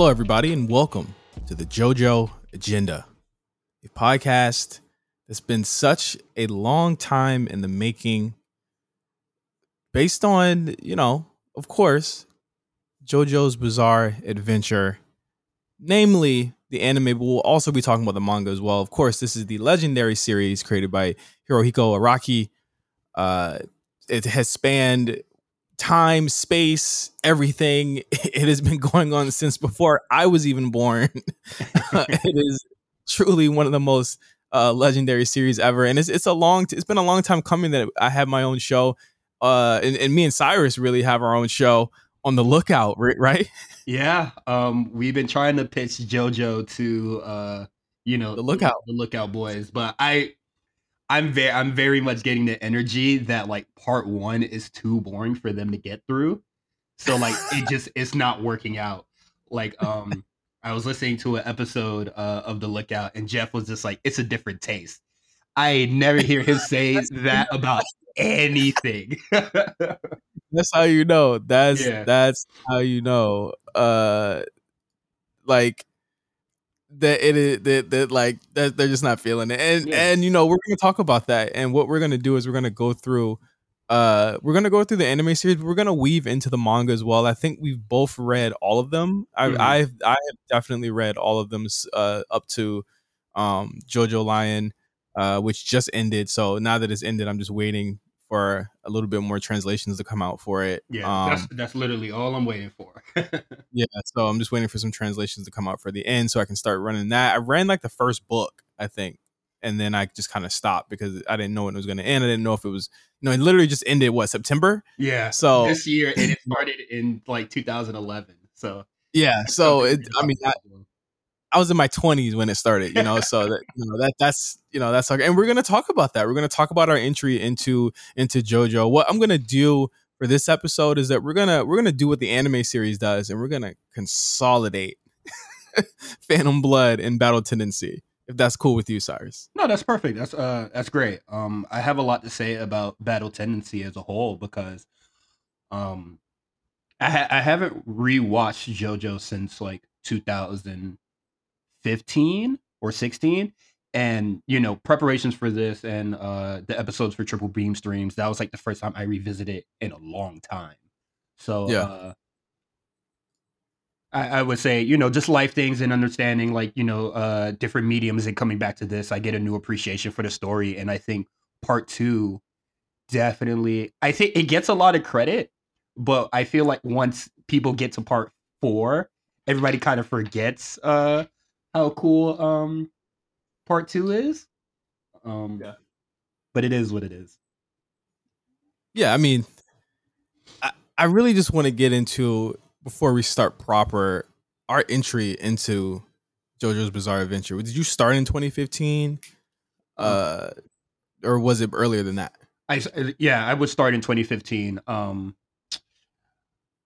Hello, everybody, and welcome to the JoJo Agenda, a podcast that's been such a long time in the making, based on, you know, of course, JoJo's Bizarre Adventure, namely the anime, but we'll also be talking about the manga as well. Of course, this is the legendary series created by Hirohiko Araki. Uh, it has spanned time, space, everything. It has been going on since before I was even born. it is truly one of the most uh, legendary series ever, and it's it's a long it's been a long time coming that I have my own show. Uh, and, and me and Cyrus really have our own show on the lookout, right? Yeah, um, we've been trying to pitch JoJo to uh, you know the lookout, the lookout boys, but I I'm very I'm very much getting the energy that like part one is too boring for them to get through. So like it just it's not working out. Like um I was listening to an episode uh, of The Lookout and Jeff was just like, it's a different taste. I never hear him say that about anything. that's how you know. That's yeah. that's how you know. Uh like that it is that, that like that they're just not feeling it. And yeah. and you know we're gonna talk about that. And what we're gonna do is we're gonna go through uh we're gonna go through the anime series we're gonna weave into the manga as well. I think we've both read all of them. Mm-hmm. i i've i have definitely read all of them uh up to um JoJolion uh which just ended. So now that it's ended i'm just waiting for a little bit more translations to come out for it. Yeah, um, that's that's literally all I'm waiting for. yeah, so I'm just waiting for some translations to come out for the end so I can start running that. I ran like the first book, I think, and then I just kind of stopped because I didn't know when it was going to end. I didn't know if it was, you know, it literally just ended what September. Yeah. So this year, and it started in like 2011. So yeah, so it, I mean, I, I was in my 20s when it started, you know, so that you know that that's you know that's okay. And we're gonna talk about that. We're gonna talk about our entry into into JoJo. What I'm gonna do for this episode is that we're gonna we're gonna do what the anime series does, and we're gonna consolidate Phantom Blood and Battle Tendency. If that's cool with you, Cyrus. No, that's perfect. That's uh that's great. Um, I have a lot to say about Battle Tendency as a whole because, um, I ha- I haven't rewatched JoJo since like 2000 15 or 16 and you know preparations for this and uh the episodes for triple beam streams that was like the first time i revisited in a long time. So yeah. uh, I, I would say you know just life things and understanding like you know uh different mediums and coming back to this i get a new appreciation for the story and i think part two definitely i think it gets a lot of credit but i feel like once people get to part four everybody kind of forgets uh how cool um part two is. Um, yeah. but it is what it is. Yeah, I mean, I, I really just want to get into before we start proper our entry into JoJo's Bizarre Adventure. Did you start in 2015, um, uh, or was it earlier than that? I yeah, I would start in 2015. Um,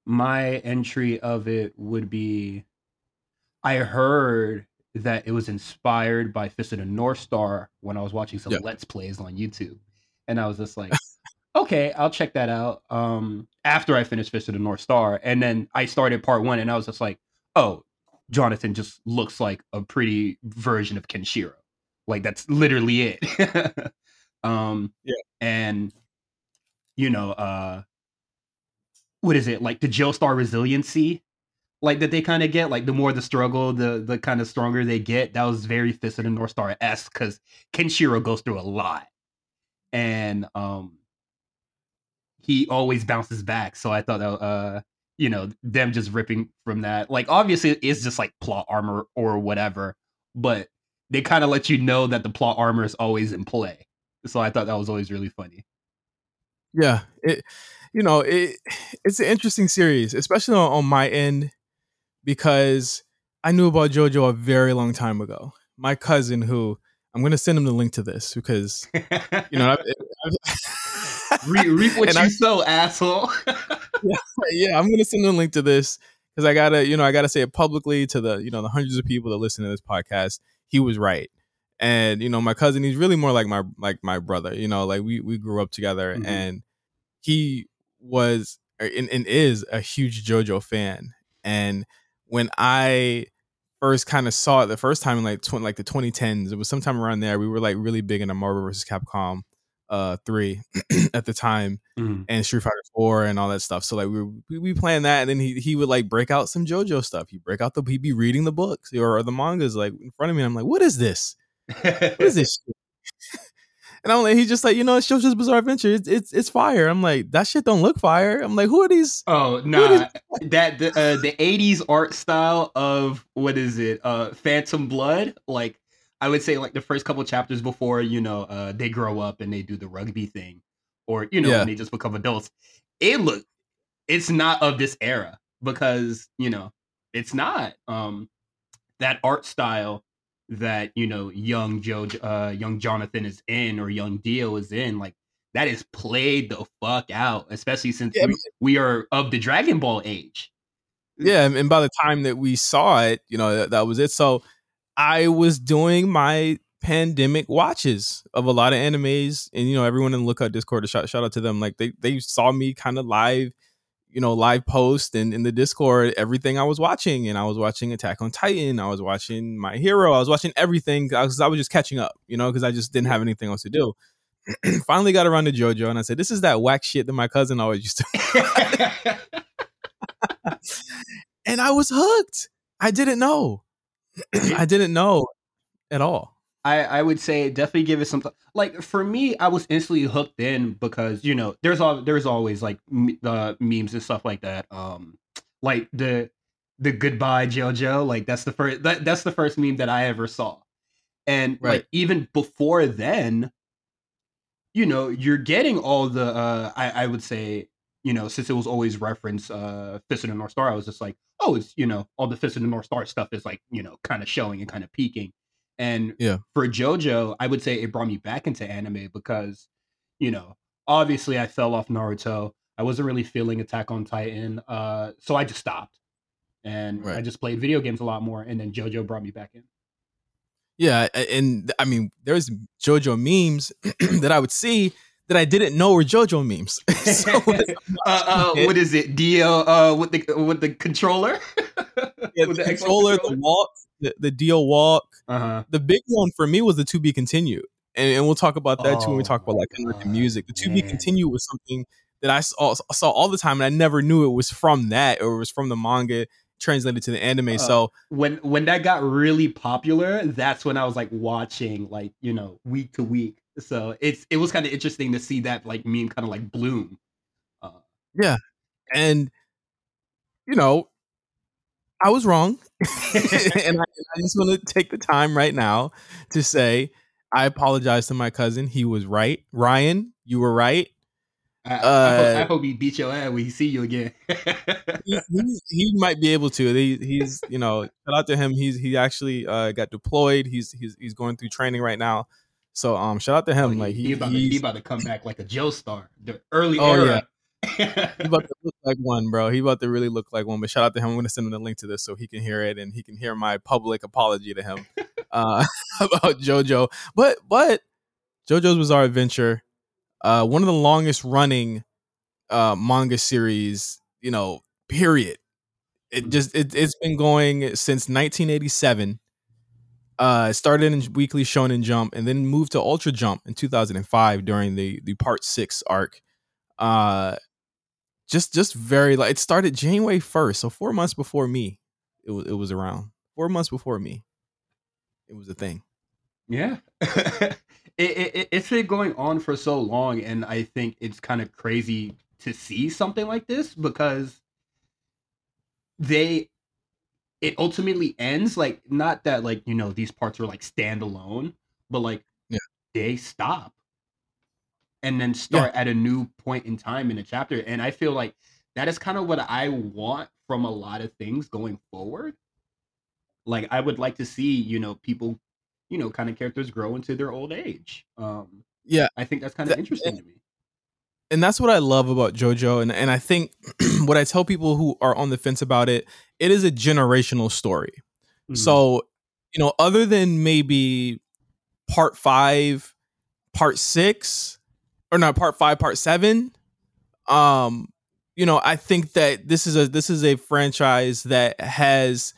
my entry of it would be, I heard that it was inspired by Fist of the North Star when I was watching some Let's Plays on YouTube. And I was just like, okay, I'll check that out. Um, after I finished Fist of the North Star. And then I started part one and I was just like, oh, Jonathan just looks like a pretty version of Kenshiro. Like that's literally it. um, yeah. and you know, uh what is it? Like the Joestar resiliency like that they kind of get like the more the struggle the the kind of stronger they get that was very fist of the north star s because kenshiro goes through a lot. And um he always bounces back so i thought that uh you know them just ripping from that like obviously it's just like plot armor or whatever but they kind of let you know that the plot armor is always in play so i thought that was always really funny. Yeah it you know it it's an interesting series especially on, on my end because I knew about JoJo a very long time ago. My cousin, who I'm going to send him the link to this because, you know, read, read what you I, sow, asshole. yeah, yeah, I'm going to send him a link to this because I gotta, you know, I gotta say it publicly to the, you know, the hundreds of people that listen to this podcast. He was right, and you know, my cousin, he's really more like my like my brother. You know, like we we grew up together, mm-hmm. and he was and, and is a huge JoJo fan, and when I first kind of saw it the first time in like tw- like the 2010s. It was sometime around there. We were like really big into Marvel versus Capcom uh 3 at the time mm-hmm. and Street Fighter 4 and all that stuff. So like we we, we playing that and then he he would like break out some JoJo stuff. He break out the he'd be reading the books or, or the mangas like in front of me I'm like, "What is this? what is this?" And I'm like, he's just like, you know, it's JoJo's Bizarre Adventure. It's it's it's fire. I'm like, that shit don't look fire. I'm like, who are these? Oh no, nah. that the uh, the '80s art style of what is it? Uh, Phantom Blood. Like I would say, like the first couple chapters before you know uh, they grow up and they do the rugby thing, or you know yeah. when they just become adults. It look, it's not of this era because you know it's not. Um, that art style that you know young Joe, uh, young Jonathan is in, or young Dio is in, like that is played the fuck out, especially since yeah, we, we, are of the Dragon Ball age. Yeah, and by the time that we saw it, you know that, that was it. So I was doing my pandemic watches of a lot of animes, and you know everyone in the Lookout Discord, shout shout out to them. Like they they saw me kind of live you know, live post and in the Discord everything I was watching. And I was watching Attack on Titan. I was watching My Hero. I was watching everything because I was just catching up, you know, because I just didn't have anything else to do. Finally got around to JoJo and I said, This is that whack shit that my cousin always used to. and I was hooked. I didn't know. I didn't know at all. I, I would say definitely give it some like for me I was instantly hooked in because you know there's all there's always like the uh, memes and stuff like that um like the the goodbye JoJo like that's the first that, that's the first meme that I ever saw. And right. like even before then you know you're getting all the uh I, I would say you know since it was always reference uh Fist of the North Star I was just like oh it's you know all the Fist of the North Star stuff is like you know kind of showing and kind of peaking and yeah. for JoJo, I would say it brought me back into anime because, you know, obviously I fell off Naruto. I wasn't really feeling Attack on Titan. Uh, so I just stopped. And right. I just played video games a lot more. And then JoJo brought me back in. Yeah. And I mean, there's JoJo memes that I would see that I didn't know were JoJo memes. so, uh, uh, what is it? Dio uh, with the with the controller? yeah, the, the controller, the walk, the, the Dio walk. Uh-huh. The big one for me was the to be continued, and, and we'll talk about that oh, too when we talk about like the music. The to be continued was something that I saw, saw all the time, and I never knew it was from that or it was from the manga translated to the anime. Uh, so when when that got really popular, that's when I was like watching like you know week to week. So it's it was kind of interesting to see that like meme kind of like bloom. Uh, yeah, and you know I was wrong. and I, I just want to take the time right now to say I apologize to my cousin. He was right. Ryan, you were right. I, uh, I, hope, I hope, he beat your ass when he see you again. he, he, might be able to. He, he's, you know, shout out to him. He's he actually uh, got deployed. He's he's he's going through training right now. So um, shout out to him. Oh, like he, he about, to, he about to come back like a Joestar, the early oh, era. He about to look like one, bro. He about to really look like one. But shout out to him. I'm gonna send him the link to this so he can hear it and he can hear my public apology to him uh, about JoJo. But but JoJo's Bizarre Adventure, uh, one of the longest running uh, manga series, you know, period. It just it, it's been going since 1987. Uh, it started in Weekly Shonen Jump and then moved to Ultra Jump in 2005 during the the Part Six arc. Uh, just just very like it started January first, so four months before me, it was it was around four months before me. It was a thing. Yeah, it, it it's been going on for so long, and I think it's kind of crazy to see something like this because they it ultimately ends like not that like you know these parts are like standalone, but like yeah. they stop and then start yeah. at a new point in time in a chapter. And I feel like that is kind of what I want from a lot of things going forward. Like I would like to see, you know, people, you know, kind of characters grow into their old age. Um yeah. I think that's kind of interesting to me. And that's what I love about JoJo. And and I think what I tell people who are on the fence about it, it is a generational story. Mm-hmm. So, you know, other than maybe part five, part six, or not part five, part seven. Um, you know, I think that this is a this is a franchise that has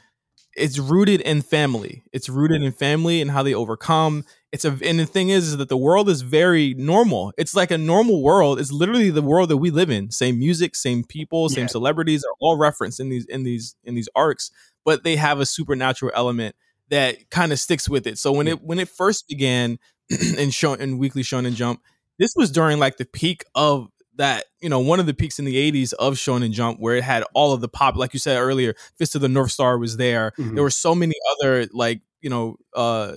it's rooted in family. It's rooted in family and how they overcome. It's a and the thing is, is that the world is very normal. It's like a normal world. It's literally the world that we live in. Same music, same people, same yeah. celebrities are all referenced in these in these in these arcs, but they have a supernatural element that kind of sticks with it. So when it when it first began in show in Weekly Shonen Jump, this was during like the peak of that you know one of the peaks in the 80s of Shonen Jump where it had all of the pop like you said earlier Fist of the North Star was there. Mm-hmm. there were so many other like you know uh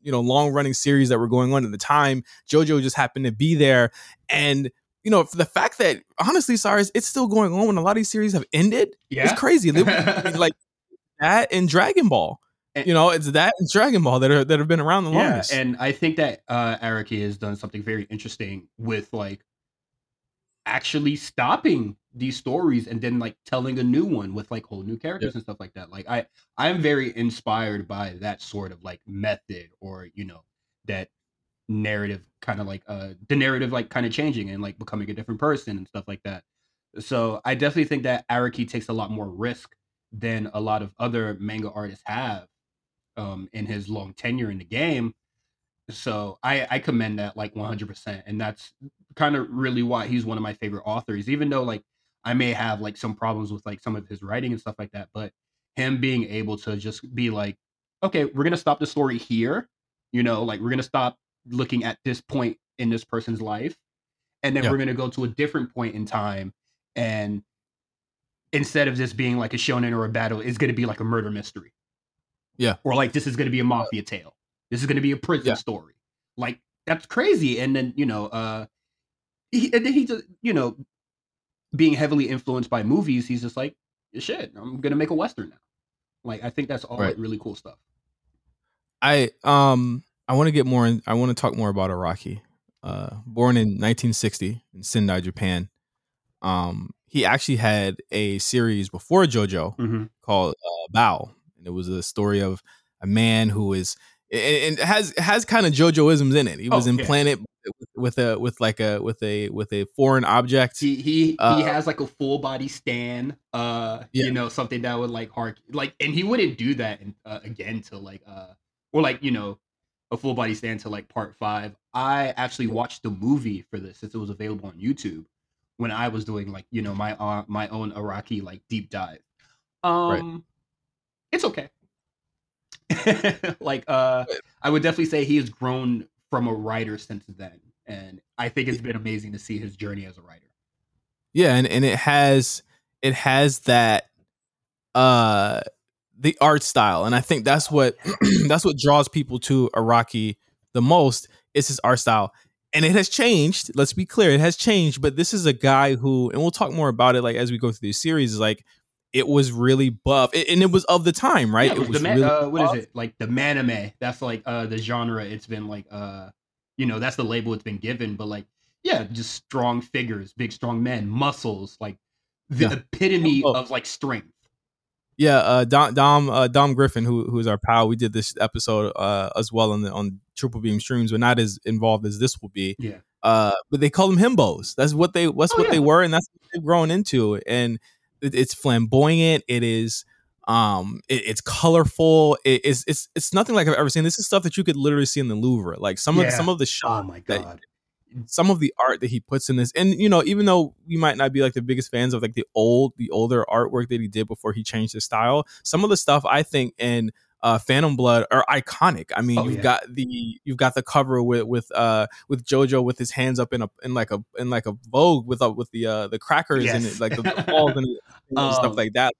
you know long running series that were going on at the time. JoJo just happened to be there. And you know for the fact that honestly sorry it's still going on when a lot of these series have ended yeah. it's crazy like that and Dragon Ball and, you know, it's that and Dragon Ball that are that have been around the yeah, longest. And I think that uh Araki has done something very interesting with like actually stopping these stories and then like telling a new one with like whole new characters yeah. and stuff like that. Like I I'm very inspired by that sort of like method or you know that narrative kind of like uh the narrative like kind of changing and like becoming a different person and stuff like that. So I definitely think that Araki takes a lot more risk than a lot of other manga artists have um in his long tenure in the game so I, I commend that like 100%. And that's kind of really why he's one of my favorite authors, even though like I may have like some problems with like some of his writing and stuff like that. But him being able to just be like, okay, we're going to stop the story here. You know, like we're going to stop looking at this point in this person's life. And then yeah. we're going to go to a different point in time. And instead of this being like a shonen or a battle, it's going to be like a murder mystery. Yeah. Or like this is going to be a mafia tale this is going to be a prison yeah. story. Like that's crazy. And then you know, uh, he, and then he just you know, being heavily influenced by movies, he's just like, shit, I'm gonna make a western now. Like I think that's all right. like really cool stuff. I um I want to get more. In, I want to talk more about Araki. Uh, born in 1960 in Sendai, Japan. Um, he actually had a series before JoJo mm-hmm. called uh, Bao, and it was a story of a man who is and has has kind of JoJoisms in it. He was oh, implanted with a with like a with a with a foreign object. He he uh, he has like a full body stand. Uh, yeah. you know something that would like hard like, and he wouldn't do that in, uh, again to like uh or like you know a full body stand to like part five. I actually watched the movie for this since it was available on YouTube when I was doing like you know my uh, my own Araki like deep dive. Um, right. It's okay. like uh I would definitely say he has grown from a writer since then. And I think it's been amazing to see his journey as a writer. Yeah, and, and it has it has that uh the art style. And I think that's what that's what draws people to Araki the most is his art style. And it has changed. Let's be clear, it has changed. But this is a guy who, and we'll talk more about it like as we go through the series. Is like it was really buff, and it was of the time, right? Yeah, it was the man, really uh, what is it like the manime? That's like uh the genre. It's been like uh, you know, that's the label it's been given. But like, yeah, just strong figures, big strong men, muscles, like the yeah. epitome of like strength. Yeah, uh, Dom Dom, uh, Dom Griffin, who who is our pal, we did this episode uh, as well on the on Triple Beam streams, but not as involved as this will be. Yeah. Uh, but they call them himbos. That's what they. That's oh, what yeah. they were, and that's what they've grown into. And it's flamboyant. It is um it, it's colorful it, it's it's it's nothing like i've ever seen this is stuff that you could literally see in the louvre like some yeah. of some of the shots oh my god that, some of the art that he puts in this and you know even though we might not be like the biggest fans of like the old the older artwork that he did before he changed his style some of the stuff i think in uh, Phantom Blood are iconic. I mean, oh, you've yeah. got the you've got the cover with with uh with JoJo with his hands up in a in like a in like a Vogue with uh, with the uh the crackers yes. and it, like the, the balls and, and um, stuff like that.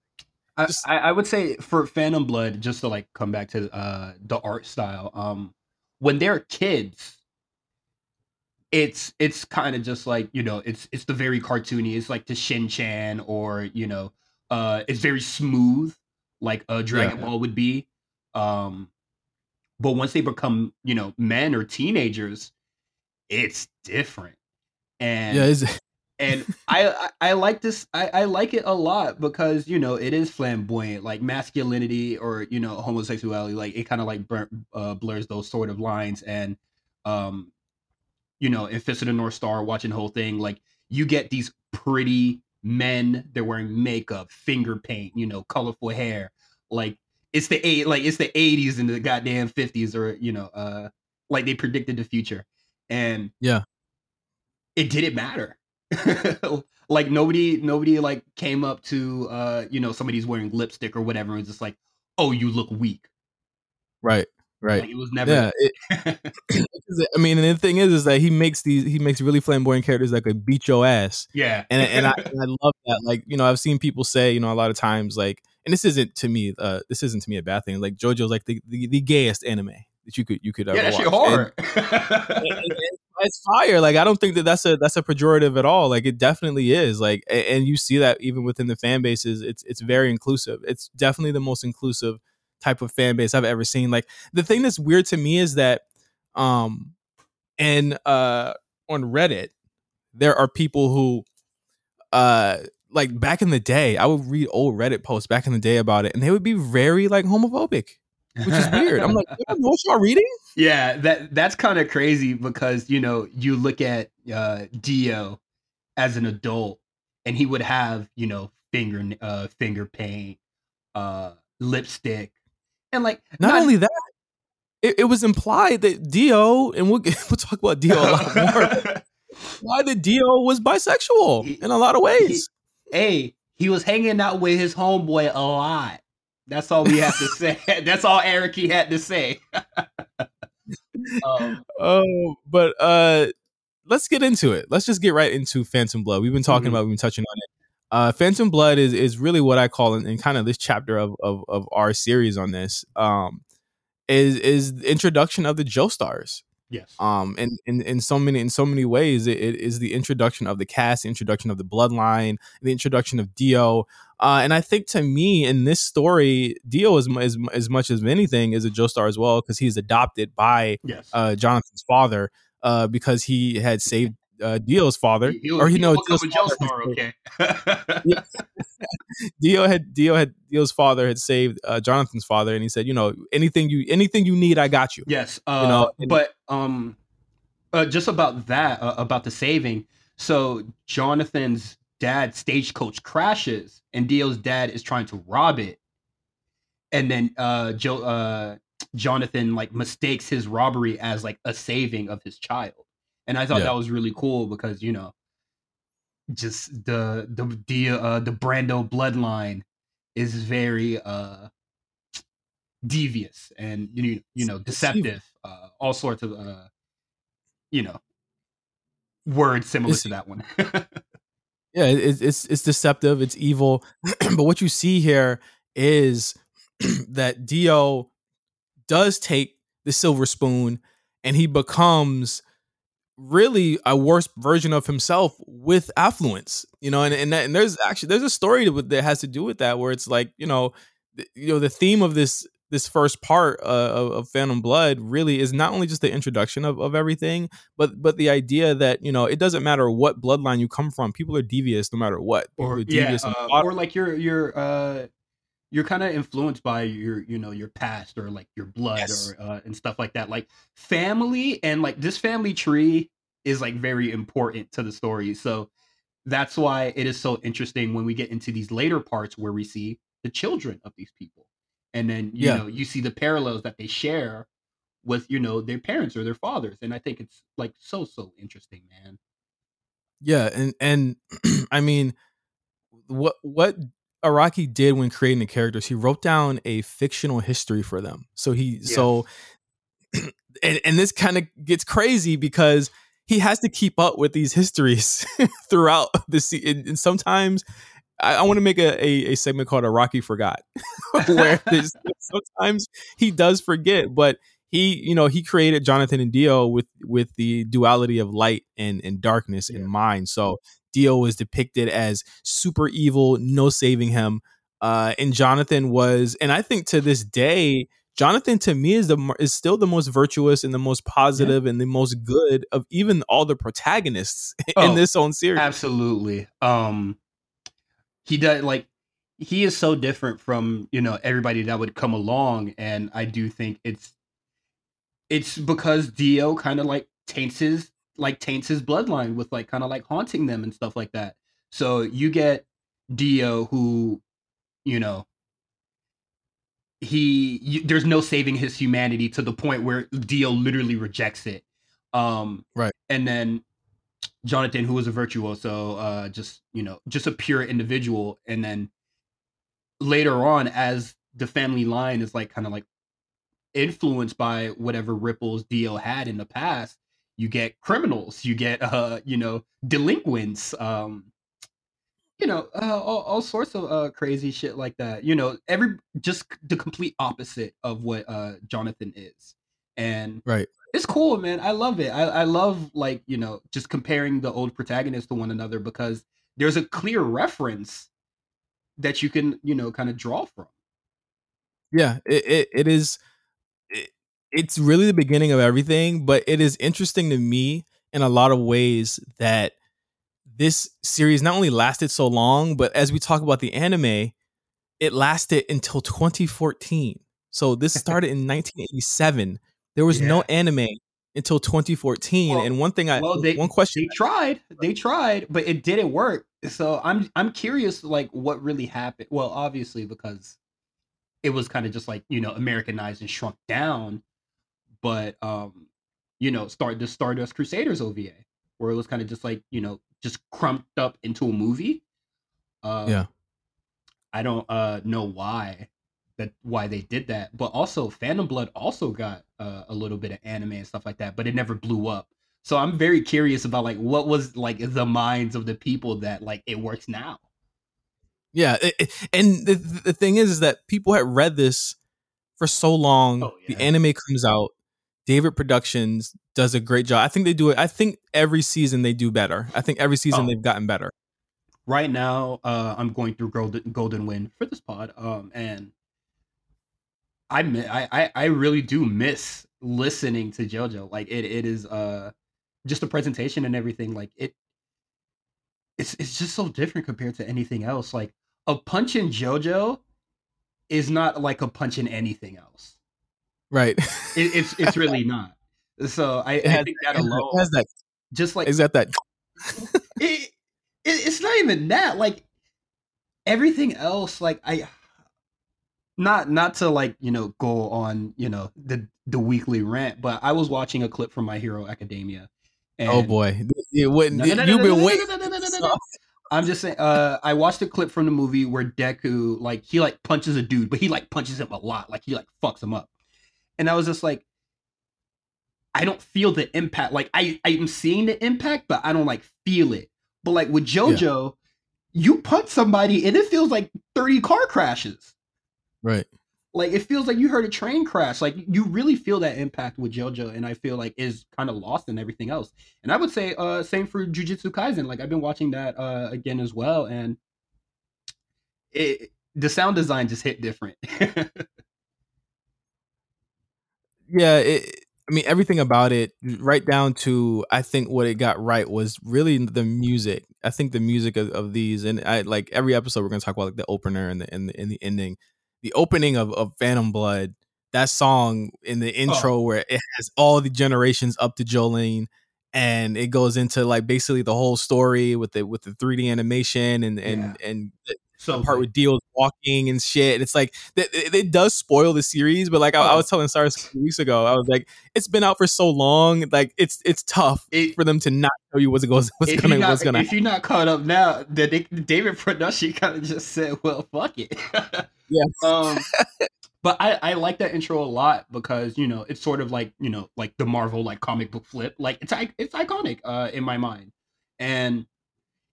Just, I, I would say for Phantom Blood, just to like come back to uh the art style, um, when they're kids, it's it's kind of just like you know it's it's the very cartoony. It's like the Shin Chan or you know uh it's very smooth like a Dragon yeah. Ball would be. Um, but once they become, you know, men or teenagers, it's different. And yeah, and I, I, I like this. I, I like it a lot because you know it is flamboyant, like masculinity or you know homosexuality. Like it kind of like blur, uh, blurs those sort of lines. And um, you know, in Fist of the North Star, watching the whole thing, like you get these pretty men they're wearing makeup, finger paint, you know, colorful hair. Like it's the eight like it's the 80s and the goddamn 50s or you know, uh like they predicted the future. And yeah, it didn't matter. like nobody nobody like came up to uh you know somebody's wearing lipstick or whatever and was just like, "Oh, you look weak." Right. Right. Like, it was never. Yeah. It, I mean, and the thing is, is that he makes these he makes really flamboyant characters that could beat your ass. yeah. and and I, and I love that. Like you know, I've seen people say you know a lot of times like, and this isn't to me, uh, this isn't to me a bad thing. Like JoJo's like the the, the gayest anime that you could you could ever yeah, that shit watch. hard. And- and- it's fire. Like I don't think that that's a that's a pejorative at all. Like it definitely is. Like and you see that even within the fan bases, it's it's very inclusive. It's definitely the most inclusive type of fan base I've ever seen. Like the thing that's weird to me is that um and uh on Reddit there are people who uh like back in the day I would read old Reddit posts back in the day about it and they would be very like homophobic which is weird. I'm like, what y'all reading? yeah, that that's kind of crazy because you know you look at uh Dio as an adult, and he would have you know finger uh finger paint, uh lipstick, and like Not, only that, it, it was implied that Dio, and we'll we'll talk about Dio a lot more. Why the Dio was bisexual in a lot of ways. Hey, he was hanging out with his homeboy a lot. That's all we have to say. That's all Eric he had to say. um, Oh, but uh let's get into it. Let's just get right into Phantom Blood. We've been talking Mhm. about, we've been touching on it. Uh Phantom Blood is is really what I call in, in kind of this chapter of, of of our series on this. Um is is the introduction of the Joestars. Yes. um and in, in so many in so many ways it, it is the introduction of the cast the introduction of the bloodline the introduction of dio uh and i think to me in this story dio is as, as much as anything is a joestar as well because he's adopted by yes. uh jonathan's father uh because he had saved uh dio's father He- he or you he know was Dio's father had- okay. Yeah. dio had dio had dio's father had saved uh jonathan's father and he said you know anything you anything you need i got you Yes, uh, know, and- but um, uh, just about that, uh, about the saving. So Jonathan's dad stagecoach crashes, and Dio's dad is trying to rob it, and then uh, Joe, uh, Jonathan like mistakes his robbery as like a saving of his child, and I thought Yeah. that was really cool because you know, just the the Dio, uh, the Brando bloodline is very uh devious and you you know deceptive uh all sorts of uh you know words similar It's to that one. Yeah it- it's it's it's deceptive it's evil. But what you see here is that dio does take the silver spoon and he becomes really a worse version of himself with affluence you know and and, that, and there's actually there's a story that, that has to do with that where it's like you know th- you know the theme of this this first part uh, of, of phantom blood really is not only just the introduction of, of everything but but the idea that you know it doesn't matter what bloodline you come from people are devious no matter what. People or yeah devious uh, or like you're you're uh you're kind of influenced by your you know your past or like your blood Yes. or uh, and stuff like that like family and like this family tree is like very important to the story so that's why it is so interesting when we get into these later parts where we see the children of these people and then you Yeah. know you see the parallels that they share with you know their parents or their fathers and i think it's like so so interesting man Yeah, and and I mean, what what Araki did when creating the characters, he wrote down a fictional history for them. So he so, and and this kind of gets crazy because he has to keep up with these histories throughout the se- and, sometimes. I, I want to make a, a, a segment called Araki Forgot, where sometimes he does forget, but he you know he created jonathan and dio with with the duality of light and and darkness in mind so dio was depicted as super evil no saving him. Uh and jonathan was and i think to this day jonathan to me is the is still the most virtuous and the most positive and the most good of even all the protagonists Oh, in this own series. Absolutely. Um he does like he is so different from, you know, everybody that would come along and I do think it's it's because Dio kind of like taints his like taints his bloodline with like kind of like haunting them and stuff like that. So you get Dio, who, you know, he you, there's no saving his humanity to the point where Dio literally rejects it. Um, right. And then Jonathan, who was a virtuoso, uh, just you know, just a pure individual, and then later on, as the family line is like kind of like influenced by whatever ripples Dio had in the past, you get criminals, you get uh, you know, delinquents, um, you know, uh, all, all sorts of uh, crazy shit like that. You know, every just the complete opposite of what uh, Jonathan is, and right, it's cool, man. I love it. I, I love like you know just comparing the old protagonists to one another because there's a clear reference that you can you know kind of draw from. Yeah, it it, it is. It, it's really the beginning of everything, but it is interesting to me in a lot of ways that this series not only lasted so long, but as we talk about the anime, it lasted until 2014. So this started in 1987. There was yeah. no anime until 2014. Well, and one thing I well, they, one question they tried, they tried, but it didn't work. So I'm I'm curious like what really happened. Well, obviously because it was kind of just like, you know, Americanized and shrunk down. But um, you know, start the Stardust Crusaders OVA, where it was kind of just like, you know, just crumped up into a movie. Uh, yeah. I don't uh, know why that why they did that, but also Phantom Blood also got uh, a little bit of anime and stuff like that, but it never blew up. So I'm very curious about like what was like the minds of the people that like it works now. Yeah, it, it, and the the thing is, is that people had read this for so long. Oh, yeah. The anime comes out, David Productions does a great job. I think they do it. I think every season they do better. I think every season oh. they've gotten better. Right now, uh, I'm going through Golden, Golden Wind for this pod, um, and I, I I really do miss listening to JoJo. Like it it is uh just the presentation and everything. Like it it's it's just so different compared to anything else. Like a punch in JoJo is not like a punch in anything else. Right. It, it's it's really not. So I, I think that alone has that just like is that that it, it, it's not even that like everything else like I not not to like you know go on you know the the weekly rant but I was watching a clip from My Hero Academia. oh boy, it wouldn't. You've been waiting. I'm just saying. Uh, I watched a clip from the movie where Deku like he like punches a dude, but he like punches him a lot. Like he like fucks him up and I was just like, I don't feel the impact. Like I I'm seeing the impact, but I don't like feel it. But like with JoJo, yeah. you punch somebody and it feels like 30 car crashes. Right. Like it feels like you heard a train crash. Like you really feel that impact with JoJo, and I feel like is kind of lost in everything else. And I would say uh same for Jujutsu Kaisen. Like I've been watching that uh again as well, and it the sound design just hit different. yeah, it, I mean everything about it, right down to I think what it got right was really the music. I think the music of, of these, and I like every episode we're gonna talk about like the opener and the and the, and the ending. The opening of, of Phantom Blood, that song in the oh. intro oh. where it has all the generations up to Jolyne, and it goes into like basically the whole story with the with the 3D animation and and yeah. and so the part with Dio's walking and shit. It's like it, it, does spoil the series, but like I, I, was telling Cyrus weeks ago, I was like, it's been out for so long, like it's it's tough it, for them to not tell you what's goes what's gonna not, what's gonna. If you're not caught up now, the David production kind of just said, "Well, fuck it." yeah. Um, but I, I like that intro a lot because you know it's sort of like you know like the Marvel like comic book flip like it's it's iconic uh, in my mind and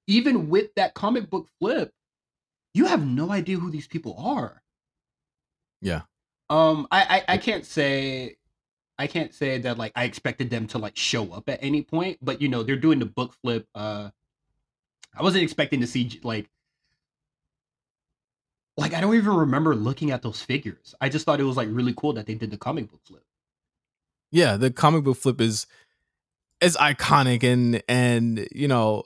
even with that comic book flip you have no idea who these people are. Yeah. Um, I, I, I can't say I can't say that like I expected them to like show up at any point, but you know, they're doing the book flip. Uh I wasn't expecting to see like like I don't even remember looking at those figures. I just thought it was like really cool that they did the comic book flip. Yeah, the comic book flip is is iconic and and you know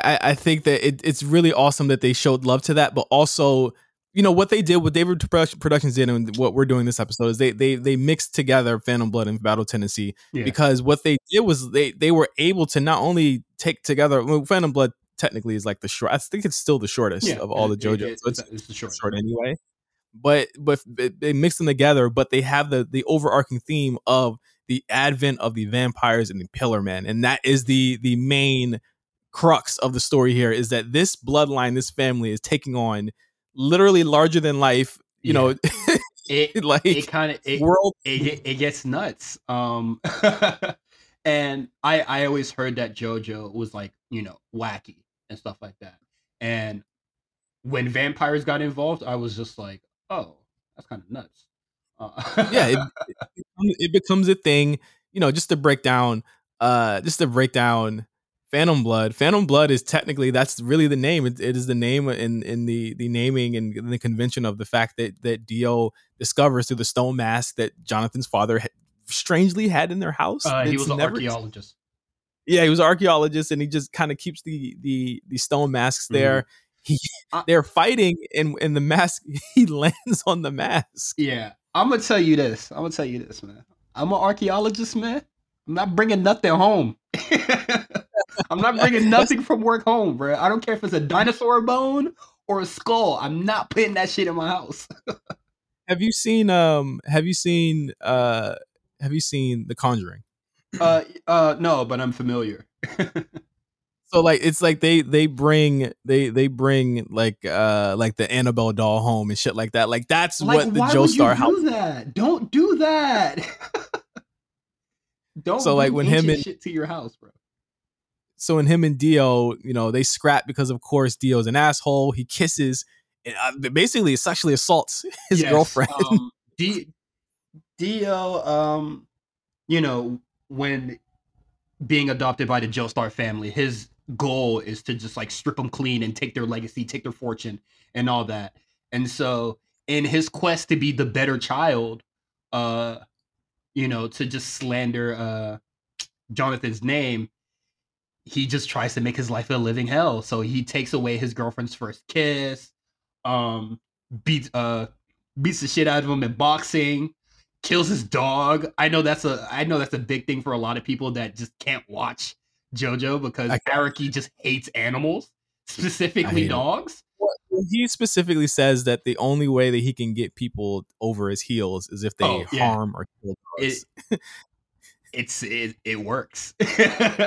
I, I think that it, it's really awesome that they showed love to that, but also, you know, what they did, what David Productions did, and what we're doing this episode is they they they mixed together Phantom Blood and Battle Tendency yeah. because what they did was they they were able to not only take together well, Phantom Blood technically is like the short. I think it's still the shortest Yeah, of all the it- it- JoJo. it- it's, it's, the short. short anyway. But but they- they mix them together. But they have the the overarching theme of the advent of the vampires and the Pillar Man, and that is the the main crux of the story here. Is that this bloodline, this family, is taking on literally larger than life. You know, It like it kind of it, world. it it gets nuts. Um, and I I always heard that JoJo was like you know wacky and stuff like that. And when vampires got involved, I was just like, oh, that's kind of nuts. Uh, yeah, it, it, it becomes a thing. You know, just to break down, uh, just to break down Phantom Blood. Phantom Blood is technically that's really the name. It, it is the name in in the the naming and the convention of the fact that that Dio discovers through the stone mask that Jonathan's father ha- strangely had in their house. uh, he was an never- archaeologist. Yeah, he was an archaeologist, and he just kind of keeps the the the stone masks there. He Uh, they're fighting, and and the mask he lands on the mask. Yeah, I'm gonna tell you this. I'm gonna tell you this, man. I'm an archaeologist, man. I'm not bringing nothing home. I'm not bringing nothing from work home, bro. I don't care if it's a dinosaur bone or a skull. I'm not putting that shit in my house. Have you seen um have you seen uh have you seen The Conjuring? Uh, uh, no, but I'm familiar. So like it's like they they bring they they bring like uh like the Annabelle doll home and shit like that. Like that's Like, what the Joestar you house. that? Don't do that. Don't. So, like, when him and- shit to your house, bro. So in him and Dio, you know, they scrap because of course Dio's an asshole. He kisses and uh, basically sexually assaults his Yes, girlfriend. Um, D- Dio, um, you know, when being adopted by the Joestar family, his goal is to just like strip them clean and take their legacy, take their fortune, and all that. And so, in his quest to be the better child, uh, you know, to just slander uh Jonathan's name, he just tries to make his life a living hell. So he takes away his girlfriend's first kiss, um, beats uh beats the shit out of him in boxing, kills his dog. I know that's a I know that's a big thing for a lot of people that just can't watch JoJo because Araki just hates animals, specifically dogs. Well, he specifically says that the only way that he can get people over his heels is if they Oh, yeah. harm or kill dogs. It's it it works.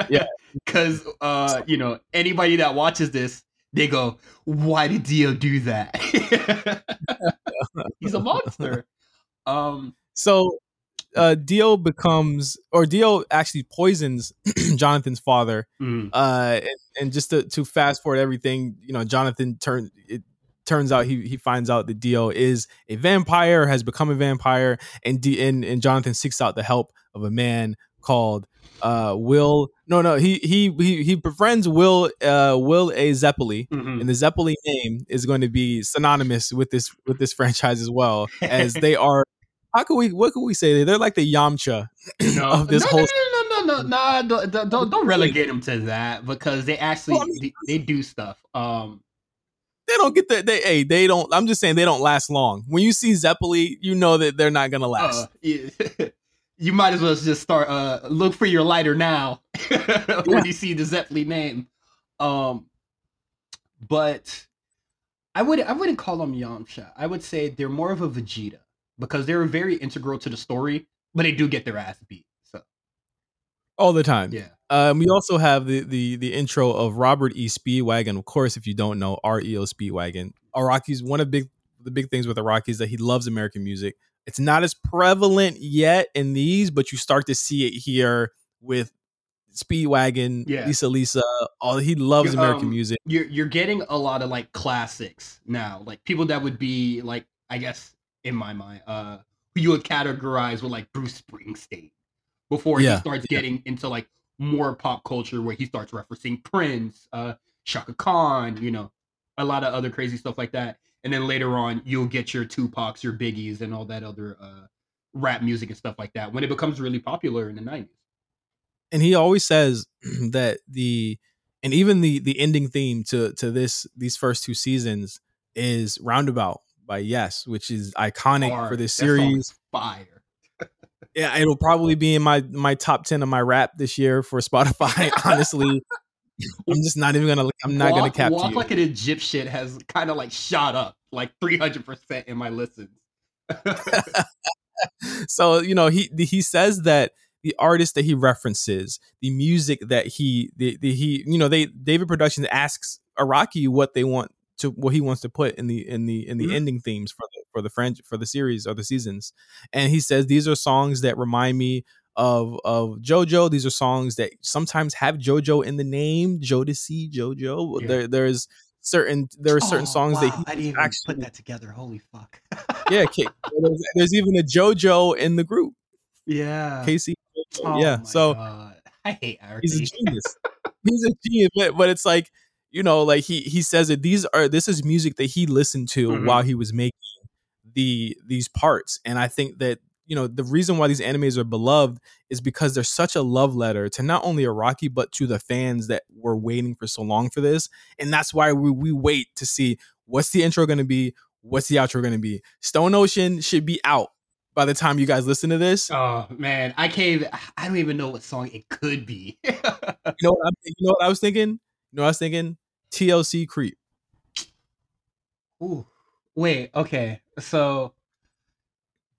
Yeah. Cause uh, you know, anybody that watches this, they go, Why did Dio do that? He's a monster. Um So uh Dio becomes or Dio actually poisons Jonathan's father. mm, Uh and, and just to, to fast forward everything, you know, Jonathan turn it turns out he he finds out that Dio is a vampire, has become a vampire, and D, and, and Jonathan seeks out the help of a man called uh Will no no he he he he befriends Will uh Will A Zeppeli mhm. and the Zeppeli name is going to be synonymous with this with this franchise as well as they are how can we what can we say? They're like the Yamcha no, of this no, whole no, no, no, no, no, nah, don't, don't- don't, don't relegate them to that because they actually Well, I mean- they, they do stuff. Um, they don't get the they hey they don't I'm just saying they don't last long. When you see Zeppeli you know that they're not gonna last. Uh, yeah, you might as well just start uh look for your lighter now when you see the Zeppeli name. Um, but I would I wouldn't call them Yamcha. I would say they're more of a Vegeta because they're very integral to the story, but they do get their ass beat. So all the time yeah, Um, we also have the, the the intro of Robert E. Speedwagon. Of course, if you don't know, R.E.O. Speedwagon. Araki's one of big the big things with Araki is that he loves American music. It's not as prevalent yet in these, but you start to see it here with Speedwagon, Yeah. Lisa Lisa. All he loves American um, music. you're you're getting a lot of like classics now, like people that would be like I guess in my mind, uh, who you would categorize with like Bruce Springsteen before Yeah, he starts yeah. getting into like more pop culture where he starts referencing Prince, uh, Chaka Khan, you know, a lot of other crazy stuff like that. And then later on, you'll get your Tupacs, your Biggies, and all that other uh, rap music and stuff like that when it becomes really popular in the '90s. and he always says that the and even the the ending theme to to this these first two seasons is roundabout by yes which is iconic for this series fire. yeah it'll probably be in my my top 10 of my rap this year for spotify honestly I'm just not even gonna. I'm not walk, gonna cap walk like an Egyptian has kind of like shot up like 300 percent in my listens. so you know he he says that the artist that he references, the music that he the, the he you know they David Productions asks Araki what they want to what he wants to put in the in the in the mm-hmm. ending themes for the for the French for the series or the seasons, and he says these are songs that remind me of of JoJo. These are songs that sometimes have JoJo in the name, Jodeci, JoJo. Yeah. There there's certain there are certain oh, songs wow. that he I didn't even actually put that together. Holy fuck! yeah, there's, there's, even a JoJo in the group. Yeah, K-Ci. Oh, yeah, so God. I hate Araki. He's a genius. he's a genius, but, but it's like you know, like he he says that these are this is music that he listened to mm-hmm. while he was making the these parts, and I think that you know the reason why these animes are beloved is because they're such a love letter to not only Araki but to the fans that were waiting for so long for this, and that's why we we wait to see what's the intro going to be, what's the outro going to be. Stone Ocean should be out by the time you guys listen to this. Oh man, I can't. Even, I don't even know what song it could be. you know what? I'm, you know what I was thinking? You know what I was thinking? TLC Creep. Ooh. Wait, okay. So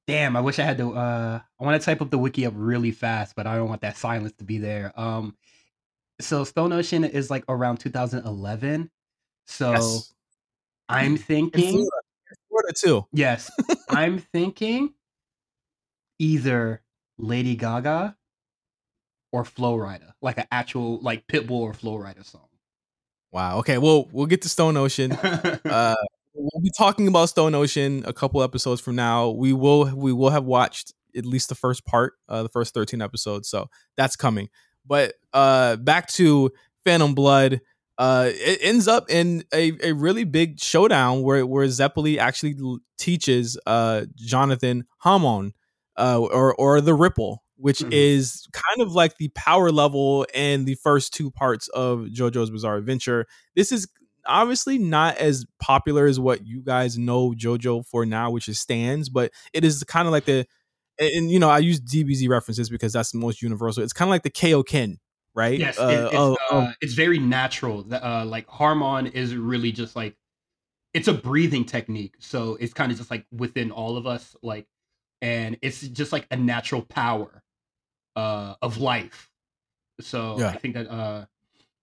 damn, I wish I had to uh I want to type up the wiki up really fast, but I don't want that silence to be there. Um so Stone Ocean is like around 2011. So yes. I'm thinking In Florida. Florida too. Yes. I'm thinking either Lady Gaga or Flo Rida, like an actual like Pitbull or Flo Rida song. Wow. Okay. Well, we'll get to Stone Ocean. uh, we'll be talking about Stone Ocean a couple episodes from now. We will we will have watched at least the first part, uh, the first thirteen episodes. So that's coming. But uh, back to Phantom Blood. Uh, it ends up in a, a really big showdown where where Zeppeli actually teaches uh, Jonathan Hamon uh, or or the Ripple, which mm-hmm. is kind of like the power level in the first two parts of JoJo's Bizarre Adventure. This is obviously not as popular as what you guys know JoJo for now, which is stands, but it is kind of like the and you know I use DBZ references because that's the most universal. It's kind of like the Kaioken, right? Yes, uh, it, it's, uh, uh, it's very natural. Uh, like Hamon is really just like it's a breathing technique, so it's kind of just like within all of us, like, and it's just like a natural power uh, of life. So yeah. I think that uh,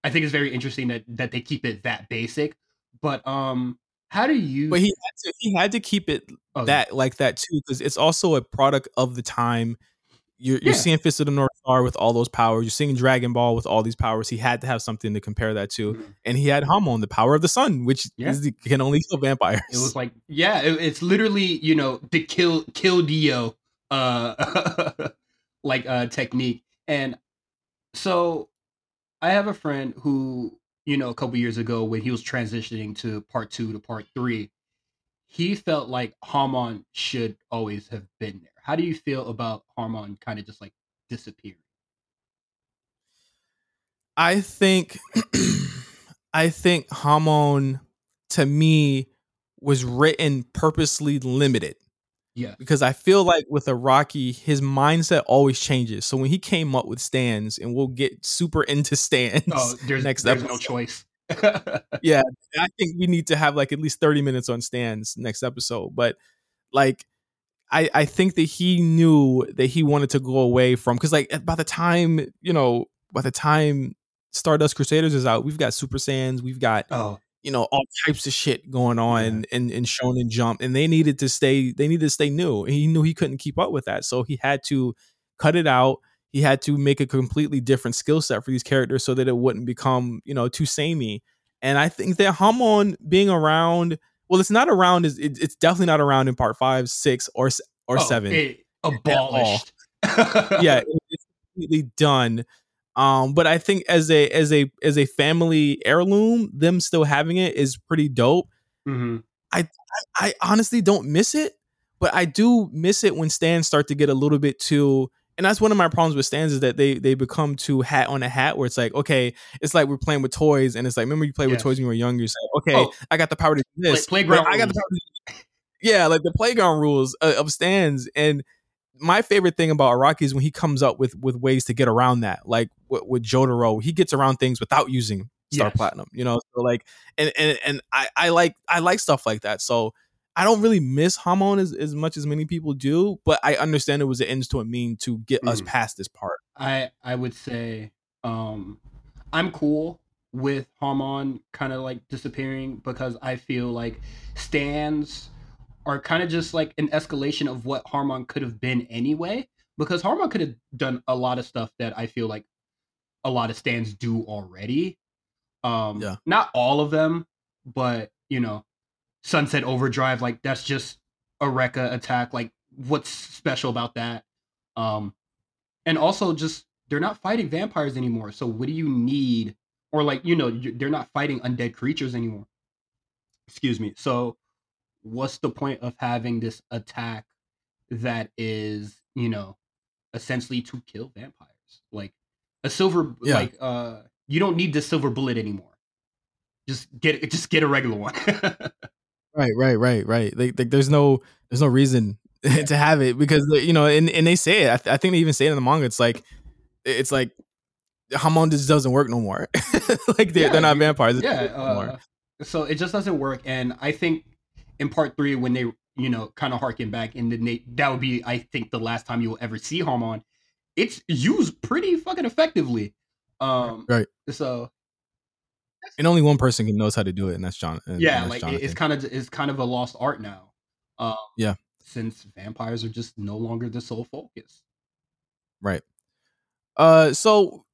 I think it's very interesting that that they keep it that basic. But um, how do you? But he had to, he had to keep it oh, that yeah. like that too because it's also a product of the time. You're, you're yeah. seeing Fist of the North Star with all those powers. You're seeing Dragon Ball with all these powers. He had to have something to compare that to, mm-hmm. and he had Hamon, the power of the sun, which yeah. the, can only kill vampires. It was like, yeah, it, it's literally you know the kill kill Dio uh like uh technique, and so I have a friend who, you know, a couple years ago when he was transitioning to part two to part three, he felt like Hamon should always have been there. How do you feel about Hamon kind of just like disappearing? I think I think Hamon to me was written purposely limited. Yeah. Because I feel like with Araki, his mindset always changes. So when he came up with stands, and we'll get super into stands oh, there's, next there's episode. no choice. yeah, I think we need to have like at least 30 minutes on stands next episode. But like I, I think that he knew that he wanted to go away from because like by the time, you know, by the time Stardust Crusaders is out, we've got Super Saiyans, we've got oh you know all types of shit going on in in Shonen Jump, and they needed to stay. They needed to stay new. And he knew he couldn't keep up with that, so he had to cut it out. He had to make a completely different skill set for these characters so that it wouldn't become you know too samey. And I think that Hamon being around, well, it's not around. Is it, it's definitely not around in part five, six, or or oh, seven. It abolished. yeah, it's completely done. Um, but I think as a as a as a family heirloom, them still having it is pretty dope. Mm-hmm. I, I honestly don't miss it, but I do miss it when stands start to get a little bit too. And that's one of my problems with stands is that they they become too hat on a hat where it's like okay, it's like we're playing with toys and it's like remember you played yes. with toys when you were younger. You say okay, oh, I got the power to do this. Play, playground. I got the power. To, yeah, like the playground rules of stands and my favorite thing about Araki is when he comes up with with ways to get around that. Like with, with Jotaro, he gets around things without using Star yes. Platinum. You know, so like, and and and I I like I like stuff like that. So I don't really miss Hamon as, as much as many people do, but I understand it was an ends to a mean to get mm. us past this part. I I would say um I'm cool with Hamon kind of like disappearing because I feel like stands are kind of just like an escalation of what Hamon could have been anyway. Because Hamon could have done a lot of stuff that I feel like a lot of stands do already. Um, yeah. Not all of them, but you know, Sunset Overdrive, like that's just a Rekka attack. Like, what's special about that? Um, and also just they're not fighting vampires anymore. So what do you need? Or like you know, they're not fighting undead creatures anymore. Excuse me. So what's the point of having this attack that is you know essentially to kill vampires? Like a silver, yeah. like uh, you don't need the silver bullet anymore. Just get just get a regular one. Right, right, right, right. Like, like there's no there's no reason to have it because you know, and, and they say it. I, th- I think they even say it in the manga. It's like it's like Hamon just doesn't work no more. like they're, yeah, they're not vampires. Yeah. Uh, so it just doesn't work. And I think in part three, when they you know kind of harken back, and then they, that would be I think the last time you'll ever see Hamon. It's used pretty fucking effectively. Um, right. So and only one person can knows how to do it, and that's John. And, yeah, and like Jonathan. it's kind of it's kind of a lost art now. Um, yeah, since vampires are just no longer the sole focus. Right. Uh, so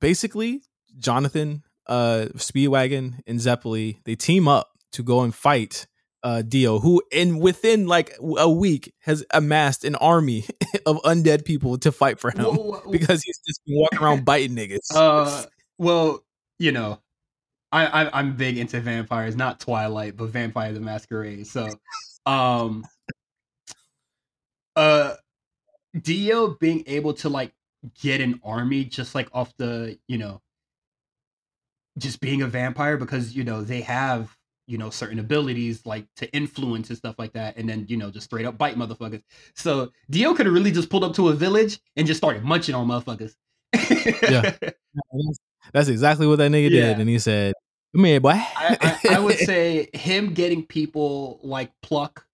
basically, Jonathan, uh, Speedwagon, and Zeppeli they team up to go and fight uh Dio, who in within like a week has amassed an army of undead people to fight for him whoa, whoa. because he's just been walking around biting niggas. Uh, well, you know, I, I I'm big into vampires, not Twilight, but Vampire the Masquerade. So, um, uh, Dio being able to like get an army just like off the you know, just being a vampire because you know they have you know certain abilities like to influence and stuff like that and then you know just straight up bite motherfuckers so dio could have really just pulled up to a village and just started munching on motherfuckers yeah That's exactly what that nigga yeah. did. And he said, Come here, boy. I, I, I, would say him getting people like Pluck,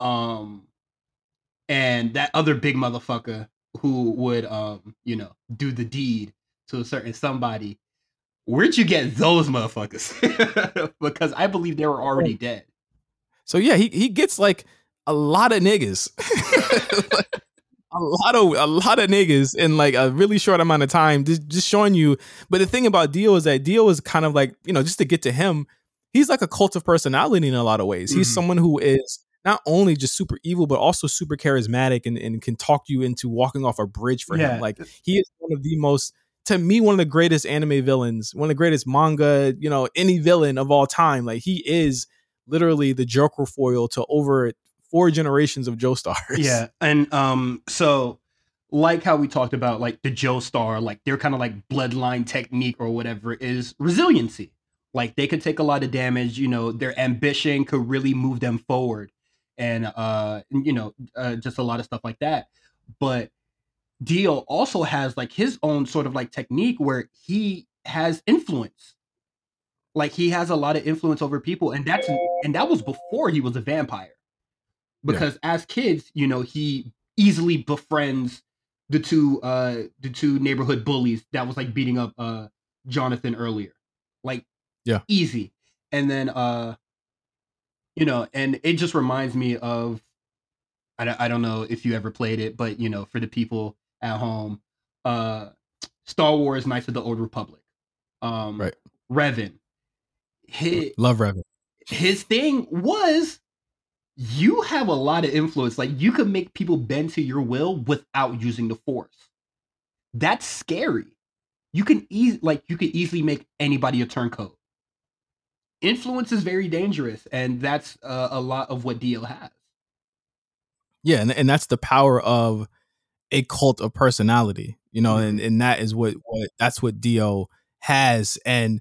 um, and that other big motherfucker who would um, you know, do the deed to a certain somebody. Where'd you get those motherfuckers? because I believe they were already dead. So yeah, he he gets like a lot of niggas. a lot of a lot of niggas in like a really short amount of time, just, just showing you. But the thing about Dio is that Dio is kind of like you know just to get to him, he's like a cult of personality in a lot of ways. Mm-hmm. He's someone who is not only just super evil, but also super charismatic and, and can talk you into walking off a bridge for yeah. him. Like he is one of the most to me one of the greatest anime villains, one of the greatest manga, you know, any villain of all time. Like he is literally the Joker foil to over four generations of Joestars. Yeah, and um, so like how we talked about like the Joestar, like their kind of like bloodline technique or whatever is resiliency. Like they could take a lot of damage. You know, their ambition could really move them forward, and uh, you know, uh, just a lot of stuff like that. But Dio also has like his own sort of like technique where he has influence. Like he has a lot of influence over people, and that's and that was before he was a vampire because yeah. as kids, you know, he easily befriends the two uh the two neighborhood bullies that was like beating up uh Jonathan earlier. Like yeah. Easy. And then uh you know, and it just reminds me of I I don't know if you ever played it, but you know, for the people at home, uh Star Wars Knights of the Old Republic. Um right. Revan. His, Love Revan. His thing was you have a lot of influence. Like you can make people bend to your will without using the force. That's scary. You can easily like you can easily make anybody a turncoat. Influence is very dangerous, and that's uh, a lot of what Dio has. Yeah, and, and that's the power of a cult of personality, you know, mm-hmm. and, and that is what what that's what Dio has. And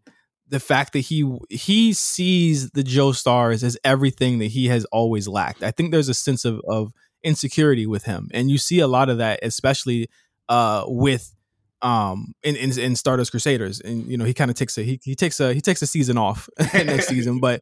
the fact that he he sees the Joestars as everything that he has always lacked. I think there's a sense of of insecurity with him, and you see a lot of that, especially uh, with um in, in in Stardust Crusaders, and you know he kind of takes a he, he takes a he takes a season off next season, but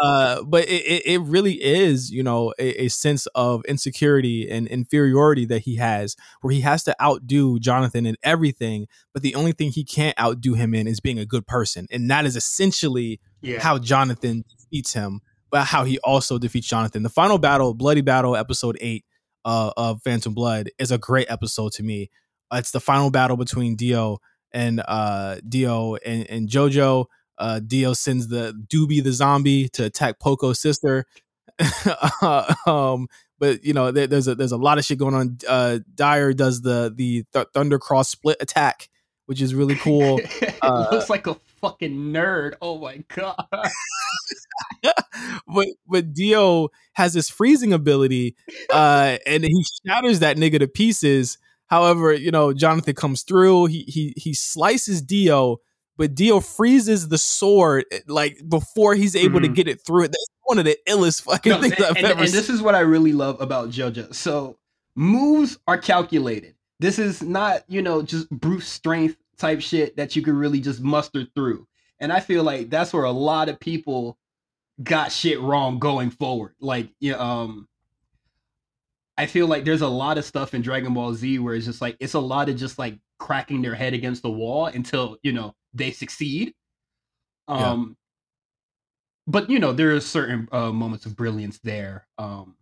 uh, but it, it really is, you know, a, a, sense of insecurity and inferiority that he has, where he has to outdo Jonathan in everything, but the only thing he can't outdo him in is being a good person, and that is essentially yeah. how Jonathan defeats him, but how he also defeats Jonathan. The final battle, Bloody Battle, episode eight uh, of Phantom Blood, is a great episode to me. It's the final battle between Dio and uh, Dio and, and JoJo uh, Dio sends the Doobie the zombie to attack Poco's sister. um, but you know, there, there's a there's a lot of shit going on. Uh, Dire does the the th- Thundercross split attack, which is really cool. uh, looks like a fucking nerd. Oh my god. but but Dio has this freezing ability, uh, and he shatters that nigga to pieces. However, you know, Jonathan comes through. He he he slices Dio but Dio freezes the sword eh, like before he's able mm-hmm. to get it through it. That's one of the illest fucking no, things and, I've and, ever and seen. this is what I really love about JoJo. So moves are calculated. This is not, you know, just brute strength type shit that you can really just muster through. And I feel like that's where a lot of people got shit wrong going forward. Like, you know, um I feel like there's a lot of stuff in Dragon Ball Z where it's just like it's a lot of just like cracking their head against the wall until, you know, they succeed. Um, yeah. but you know there are certain uh, moments of brilliance there. Um,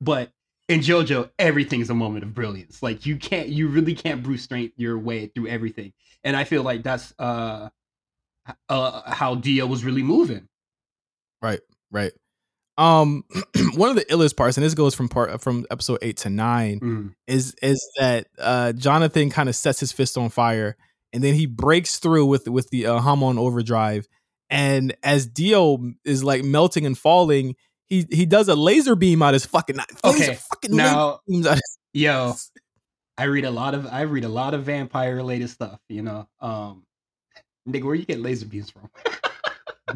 but in JoJo, everything's a moment of brilliance. Like you can't, you really can't brute strength your way through everything. And I feel like that's uh, uh how Dio was really moving. Right, right. Um, one of the illest parts, and this goes from part from episode eight to nine, mm. is is that uh Jonathan kind of sets his fist on fire and then he breaks through with with the uh, Hamon overdrive. And as Dio is like melting and falling, he he does a laser beam out his fucking okay. Fucking now, yo, I read a lot of I read a lot of vampire related stuff. You know, um, nigga, where you get laser beams from?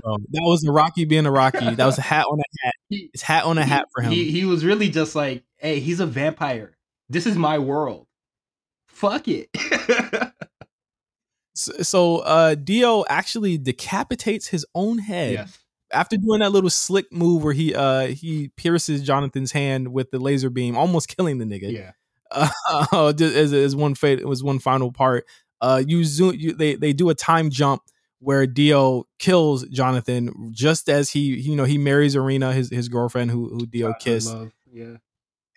Bro, that was Araki being Araki. That was a hat on a hat. His hat on a hat for him. He, he was really just like, hey, he's a vampire. This is my world. Fuck it. So, uh, Dio actually decapitates his own head. Yes. After doing that little slick move where he uh he pierces Jonathan's hand with the laser beam, almost killing the nigga. Yeah. Uh, as, as one fate it was one final part. Uh, you zoom. You, they they do a time jump where Dio kills Jonathan just as he you know he marries Erina his his girlfriend who who Dio God, kissed. Yeah.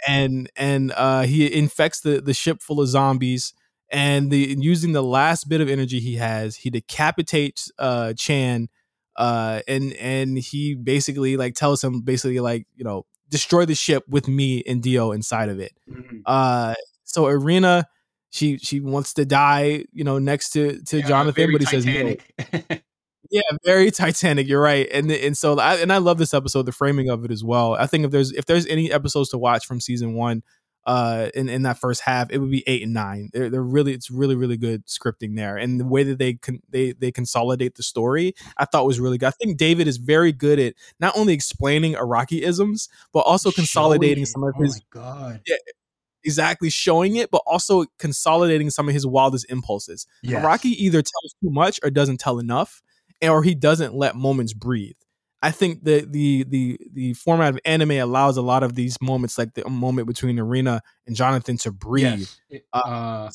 And and uh, he infects the the ship full of zombies and the using the last bit of energy he has, he decapitates uh Chan uh and and he basically like tells him basically like, you know, destroy the ship with me and Dio inside of it. Mm-hmm. Uh so Erina she she wants to die, you know, next to to yeah, Jonathan, but he Titanic. says no. yeah, very Titanic. You're right, and and so I, and I love this episode, the framing of it as well. I think if there's if there's any episodes to watch from season one, uh, in in that first half, it would be eight and nine. They're, they're really it's really really good scripting there, and the way that they con- they they consolidate the story, I thought was really good. I think David is very good at not only explaining Araki isms, but also consolidating some of his. Oh God. Yeah, exactly showing it, but also consolidating some of his wildest impulses. Yes. Either tells too much or doesn't tell enough, or he doesn't let moments breathe. I think the the the the format of anime allows a lot of these moments, like the moment between Erina and Jonathan, to breathe. Yes. Uh, uh,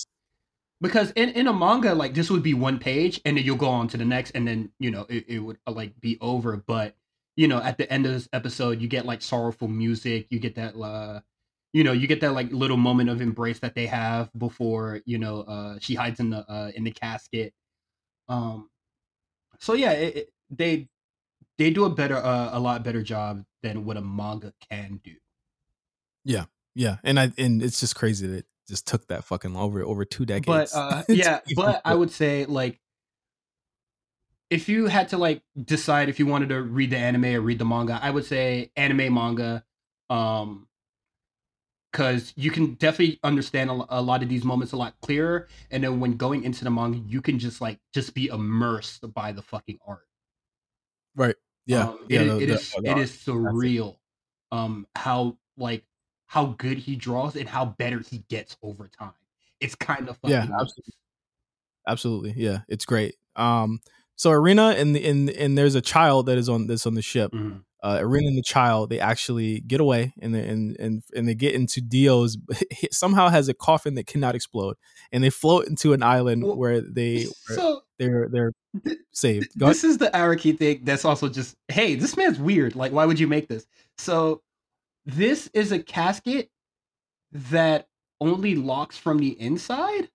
because in, in a manga, like this would be one page, and then you'll go on to the next, and then you know it, it would uh, like be over. But you know, at the end of this episode, you get like sorrowful music. You get that, uh, you know, you get that like little moment of embrace that they have before you know uh, she hides in the uh, in the casket. Um, so yeah, it, it, they they do a better uh, a lot better job than what a manga can do. Yeah, yeah, and I and it's just crazy that it just took that fucking over over two decades. But uh, yeah, but I would say like if you had to like decide if you wanted to read the anime or read the manga, I would say anime manga. Um, because you can definitely understand a, a, lot of these moments a lot clearer and then when going into the manga you can just like just be immersed by the fucking art right yeah, um, yeah. It, the, it the, is the, it is surreal. Um, how like how good he draws and how better he gets over time. It's kind of yeah, absolutely. absolutely, yeah, it's great. Um, so Erina and the and and there's a child that is on this on the ship. Mm-hmm. Uh, Erina and the child they actually get away and they, and and and they get into Dio's somehow has a coffin that cannot explode and they float into an island well, where they so they're they're saved. Go this ahead. is the Araki thing that's also just hey this man's weird like why would you make this so this is a casket that only locks from the inside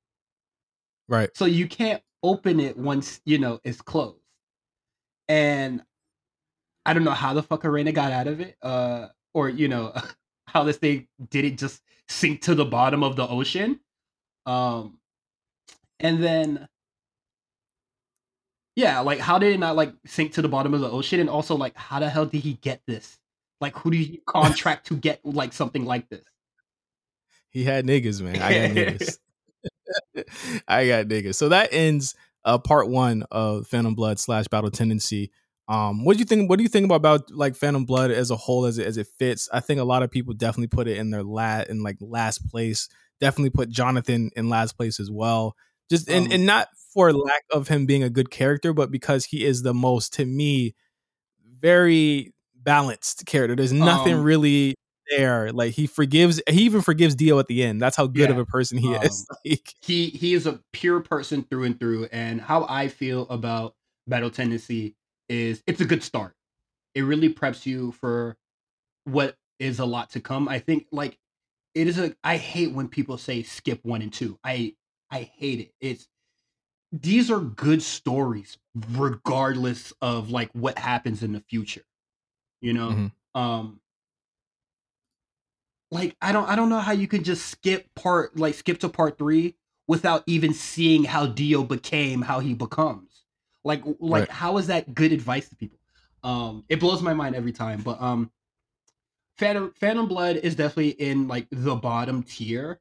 right so you can't open it once you know it's closed. And I don't know how the fuck Erina got out of it, uh, or you know how this thing did it just sink to the bottom of the ocean. Um, and then yeah, like how did it not like sink to the bottom of the ocean? And also like how the hell did he get this? Like who do you contract to get like something like this? He had niggas, man. I got niggas. I got niggas. So that ends uh, part one of Phantom Blood slash Battle Tendency. Um, what do you think? What do you think about, about like Phantom Blood as a whole, as it as it fits? I think a lot of people definitely put it in their lat in like last place. Definitely put Jonathan in last place as well. Just and um, and not for lack of him being a good character, but because he is the most to me very balanced character. There's nothing um, really there. Like he forgives, he even forgives Dio at the end. That's how good yeah. of a person he um, is. Like, he he is a pure person through and through. And how I feel about Battle Tendency is it's a good start. It really preps you for what is a lot to come. I think like it is a. I hate when people say skip one and two. I I hate it. It's these are good stories regardless of like what happens in the future you know mm-hmm. um like I don't I don't know how you can just skip part like skip to part three without even seeing how Dio became how he becomes. Like like right. how is that good advice to people? Um it blows my mind every time. But um Phantom Phantom Blood is definitely in like the bottom tier.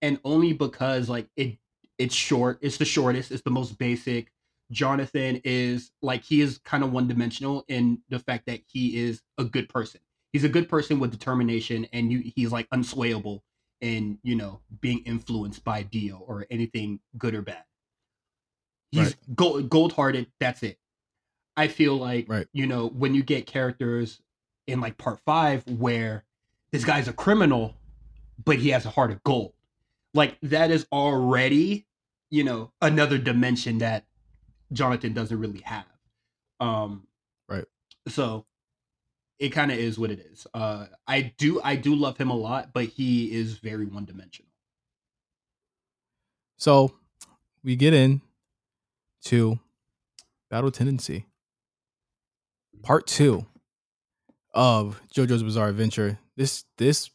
And only because like it it's short, it's the shortest, it's the most basic. Jonathan is like he is kind of one dimensional in the fact that he is a good person he's a good person with determination, and you, he's like unswayable in you know being influenced by Dio or anything good or bad. He's right. gold gold hearted. That's it. I feel like right. you know when you get characters in like part five where this guy's a criminal, but he has a heart of gold. Like that is already, you know, another dimension that Jonathan doesn't really have. Um, right. So it kind of is what it is. Uh, I do I do love him a lot, but he is very one dimensional. So we get in to Battle Tendency, part two of JoJo's Bizarre Adventure. This this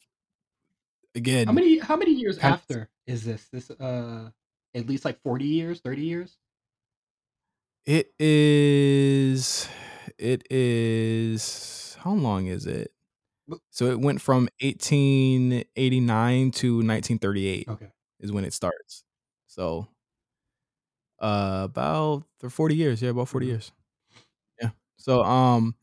again. How many how many years after is this? This uh at least like forty years, thirty years. It is. It is how long is it? So it went from 1889 to 1938. Okay. Is when it starts. So uh about 40 years. Yeah, about 40 mm-hmm. years. Yeah. So um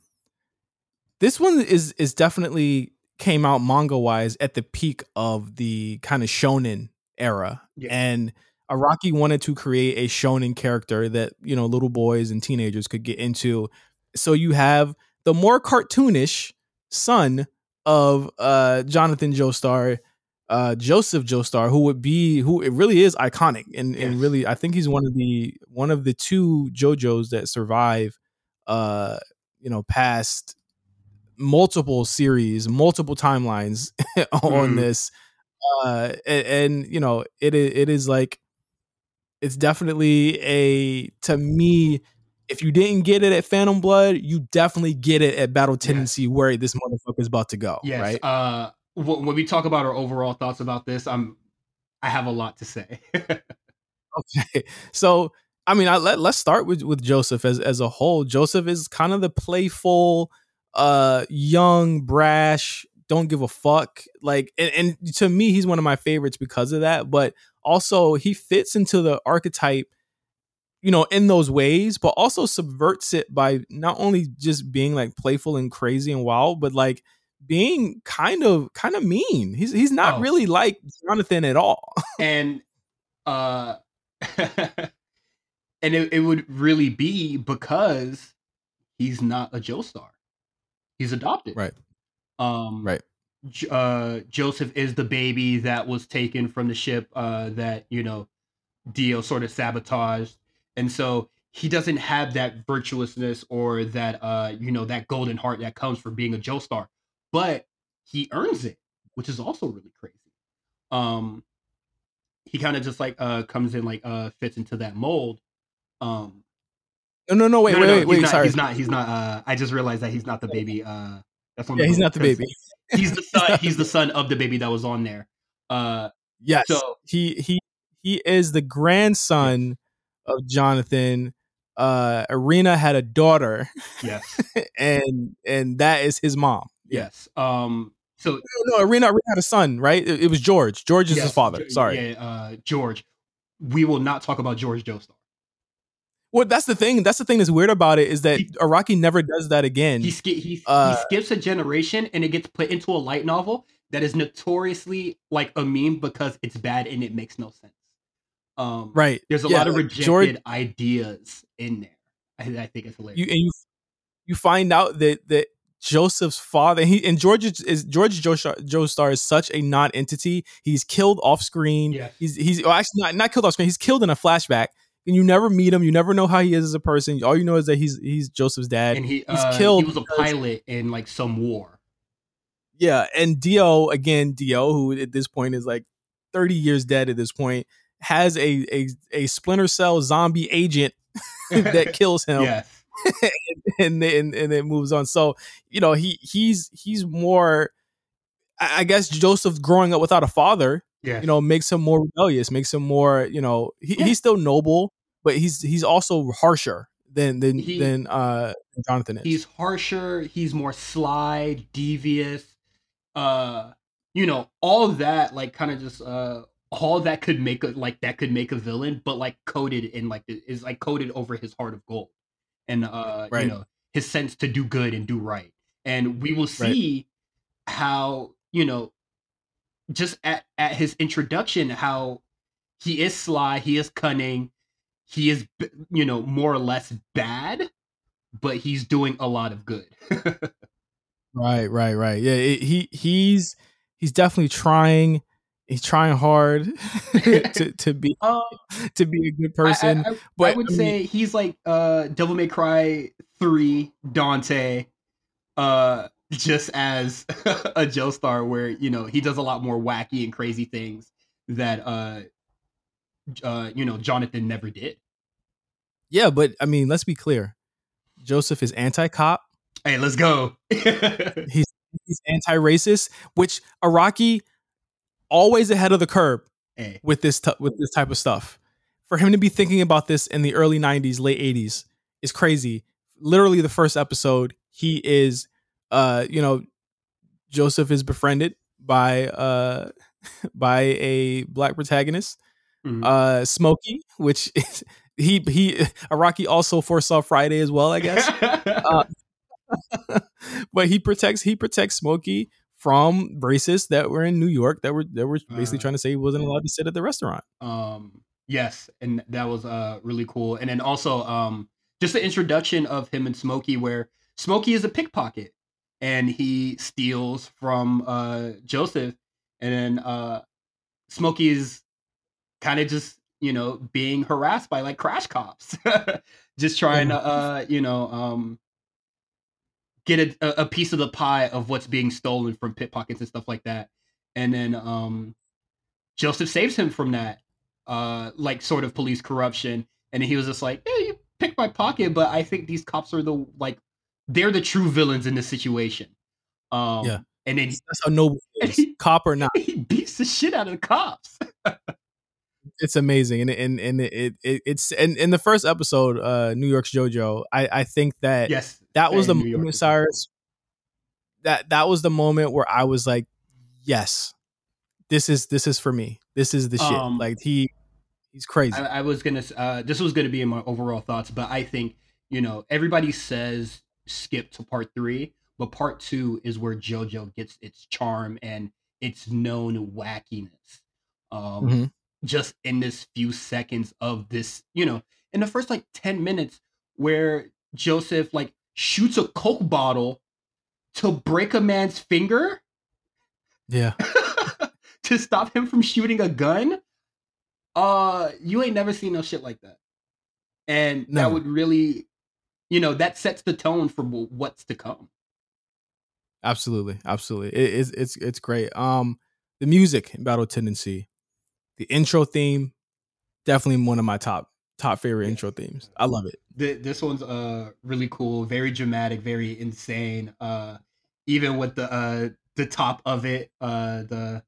this one is is definitely came out manga wise at the peak of the kind of shonen era. Yeah. And Araki wanted to create a shonen character that, you know, little boys and teenagers could get into. So you have the more cartoonish son of uh, Jonathan Joestar, uh, Joseph Joestar, who would be who it really is iconic and, yes. and really I think he's one of the one of the two JoJos that survive uh you know past multiple series, multiple timelines on mm. this. Uh and, and you know it it is like it's definitely a to me if you didn't get it at Phantom Blood, you definitely get it at Battle Tendency, yes. where this motherfucker is about to go. Yes. Right. Uh, when we talk about our overall thoughts about this, I'm I have a lot to say. okay, so I mean, I, let let's start with with Joseph as as a whole. Joseph is kind of the playful, uh, young, brash, don't give a fuck. Like, and, and to me, he's one of my favorites because of that. But also, he fits into the archetype you know, in those ways, but also subverts it by not only just being like playful and crazy and wild, but like being kind of kind of mean. He's he's not Oh. really like Jonathan at all. and uh and it, it would really be because he's not a Joestar. He's adopted. Right. Um Right. Uh Joseph is the baby that was taken from the ship uh that, you know, Dio sort of sabotaged. And so he doesn't have that virtuousness or that uh you know that golden heart that comes from being a Joestar, But he earns it, which is also really crazy. Um he kind of just like uh comes in like uh fits into that mold. Um No, no, no. Wait, no, no, wait, wait, he's wait. not, sorry. He's not. He's not. Uh, I just realized that he's not the baby. Uh, that's one. yeah, he's not the baby. He's the son. he's the son of the baby that was on there. Uh, Yes. So- he he he is the grandson of Jonathan. Uh Erina had a daughter yes, and and that is his mom. yes. Um, so No, no, Erina, Erina had a son, right? It, it was George. George is his father. Sorry. Yeah, uh, George. We will not talk about George Joestar. Well, that's the thing. That's the thing that's weird about it is that He- Araki never does that again. He, ski- he, Uh, he skips a generation and it gets put into a light novel that is notoriously like a meme because it's bad and it makes no sense. Um, right. There's a Yeah, lot of rejected George- ideas in there. I, I think it's hilarious. You and you you find out that that Joseph's father he and George is, George Joe Joestar is such a non-entity. He's killed off screen. Yes. He's he's well, actually not not killed off screen. He's killed in a flashback. And you never meet him. You never know how he is as a person. All you know is that he's he's Joseph's dad. and he he's uh, killed He was a pilot in like some war. Yeah, and Dio again, Dio, who at this point is like 30 years dead at this point, has a a, a splinter cell zombie agent that kills him Yes. and then and it moves on. So, you know, he he's he's more I I guess Joseph growing up without a father, Yes. you know, makes him more rebellious, makes him more, you know, he, Yeah. he's still noble, but he's he's also harsher than than He- than uh Jonathan is. he's harsher. He's more sly, devious. Uh, you know, all that like kind of just uh all that could make a like that could make a villain, but like coded in like is like coded over his heart of gold, and uh Right. you know his sense to do good and do right. And we will see how you know just at at his introduction how he is sly, he is cunning, he is you know more or less bad, but he's doing a lot of good. Right, right, right. Yeah, it, he he's he's definitely trying. He's trying hard to to be um, to be a good person. I, I, but I would I mean- say he's like uh Devil May Cry 3 Dante uh just as a Joestar where you know he does a lot more wacky and crazy things that uh uh you know Jonathan never did. yeah, but I mean, let's be clear. Joseph is anti-cop. Hey, let's go. He's he's anti-racist, which Araki always ahead of the curb hey, with this t- with this type of stuff. For him to be thinking about this in the early '90s, late '80s is crazy. Literally, the first episode, he is, uh, you know, Joseph is befriended by uh by a black protagonist, Mhm. uh, Smokey, which is he he Araki also foresaw Friday as well, I guess. uh, but he protects he protects Smokey from racists that were in New York that were that were basically Uh, trying to say he wasn't allowed to sit at the restaurant. um yes and that was uh really cool and then also um just the introduction of him and smokey where smokey is a pickpocket and he steals from uh joseph and then uh smokey is kind of just you know being harassed by like crash cops just trying to uh you know um get a, a a piece of the pie of what's being stolen from pickpockets and stuff like that. And then um joseph saves him from that uh like sort of police corruption. And he was just like yeah you picked my pocket but i think these cops are the like they're the true villains in this situation. Um Yeah. and then That's how noble cop or not. he beats the shit out of the cops It's amazing, and and and it, it it's and in the first episode, uh, New York's JoJo. I I think that yes that was the New moment, Cyrus. That that was the moment where I was like, yes, this is this is for me. This is the shit. Um, like he he's crazy. I, I was gonna. Uh, this was gonna be in my overall thoughts, but I think you know everybody says skip to part three, but part two is where JoJo gets its charm and its known wackiness. Um, hmm just in this few seconds of this, you know, in the first like 10 minutes where Joseph like shoots a Coke bottle to break a man's finger Yeah. to stop him from shooting a gun. Uh, you ain't never seen no shit like that. And that would really, you know, that sets the tone for what's to come. Absolutely, absolutely. It, it's it's it's great. Um, the music in Battle Tendency, the intro theme, definitely one of my top top favorite Yeah. intro themes. I love it. Th- this one's uh really cool, very dramatic, very insane. Uh, even with the uh the top of it, uh the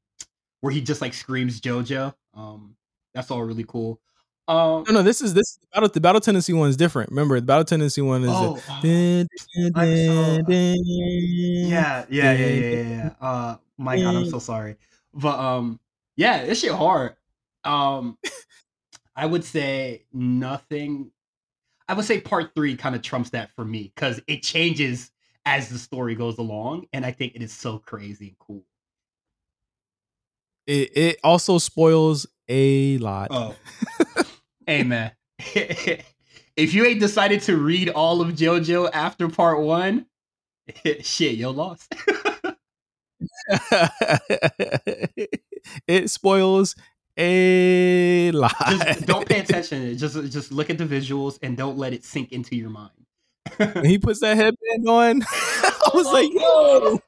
where he just like screams JoJo. Um, that's all really cool. Um, No, no, this is this battle. The Battle Tendency one is different. Remember, the Battle Tendency one is. oh, dun, I'm so- yeah, yeah, yeah, yeah, yeah, yeah. Uh, my God, I'm so sorry, but um, yeah, this shit hard. Um, I would say nothing. I would say part three kind of trumps that for me because it changes as the story goes along, and I think it is so crazy and cool. It it also spoils a lot. Oh, hey man, if you ain't decided to read all of JoJo after part one, shit, you're lost. it spoils a lot. just don't pay attention. Just just look at the visuals and don't let it sink into your mind. when he puts that headband on, I was like, yo.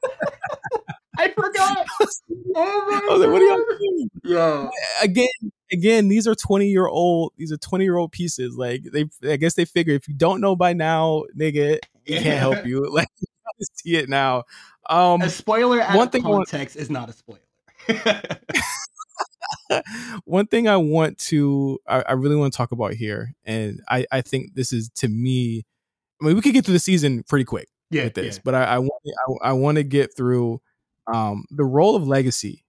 I forgot. Oh my I was like, what are y'all doing? Yeah. Again, again, these are 20 year old, these are 20 year old pieces. Like they I guess they figure if you don't know by now, nigga, it can't help you. Like you see it now. Um a spoiler out one of thing context is not a spoiler. one thing I want to, I, I really want to talk about here, and I, I think this is to me. I mean, we could get through the season pretty quick yeah, with this, yeah. but I, I want, I, I want to get through um, the role of legacy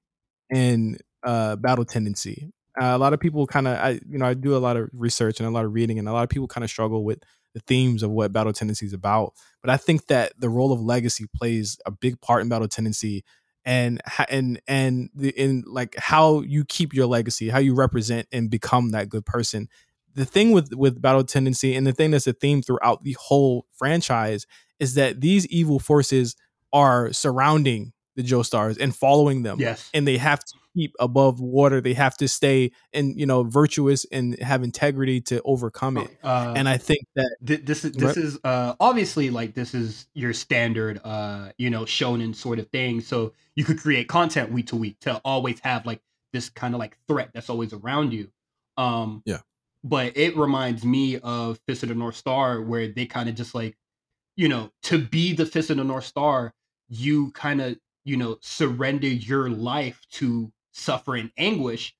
in uh, battle tendency. Uh, a lot of people kind of, I, you know, I do a lot of research and a lot of reading, and a lot of people kind of struggle with the themes of what battle tendency is about. But I think that the role of legacy plays a big part in battle tendency and and and the in like how you keep your legacy, how you represent and become that good person. The thing with with battle tendency and the thing that's a theme throughout the whole franchise is that these evil forces are surrounding the Joestars and following them, Yes. and they have to keep above water. They have to stay and you know virtuous and have integrity to overcome it. Uh, And I think that Th- this is this Right. is uh obviously like this is your standard uh you know shonen sort of thing so you could create content week to week to always have like this kind of like threat that's always around you um Yeah. but it reminds me of fist of the north star where they kind of just like you know to be the fist of the north star you kind of you know surrender your life to suffer and anguish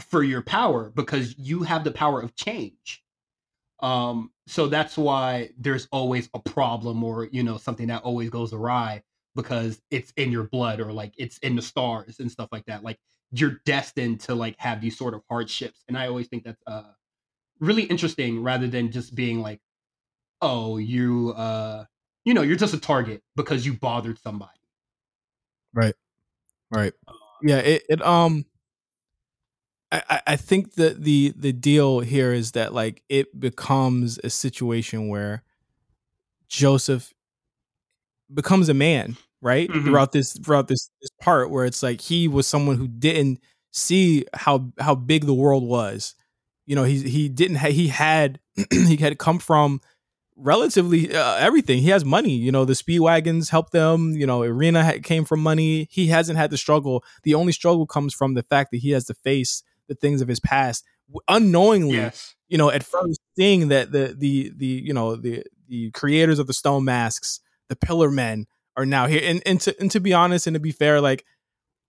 for your power because you have the power of change um so that's why there's always a problem or you know something that always goes awry because it's in your blood or like it's in the stars and stuff like that like you're destined to like have these sort of hardships and i always think that's uh really interesting rather than just being like oh you uh you know you're just a target because you bothered somebody Right. Right. Yeah. It. it um. I, I- think that the the deal here is that like it becomes a situation where Joseph becomes a man, right? Mhm. Throughout this throughout this this part where it's like he was someone who didn't see how how big the world was. You know, he he didn't ha- he had he had come from relatively uh, everything. He has money. You know, the speed wagons help them. You know, Erina ha- came from money. He hasn't had the struggle. The only struggle comes from the fact that he has to face the things of his past unknowingly. yes You know, at first seeing that the the the you know the the creators of the stone masks, the Pillar Men, are now here. And and to and to be honest and to be fair, like.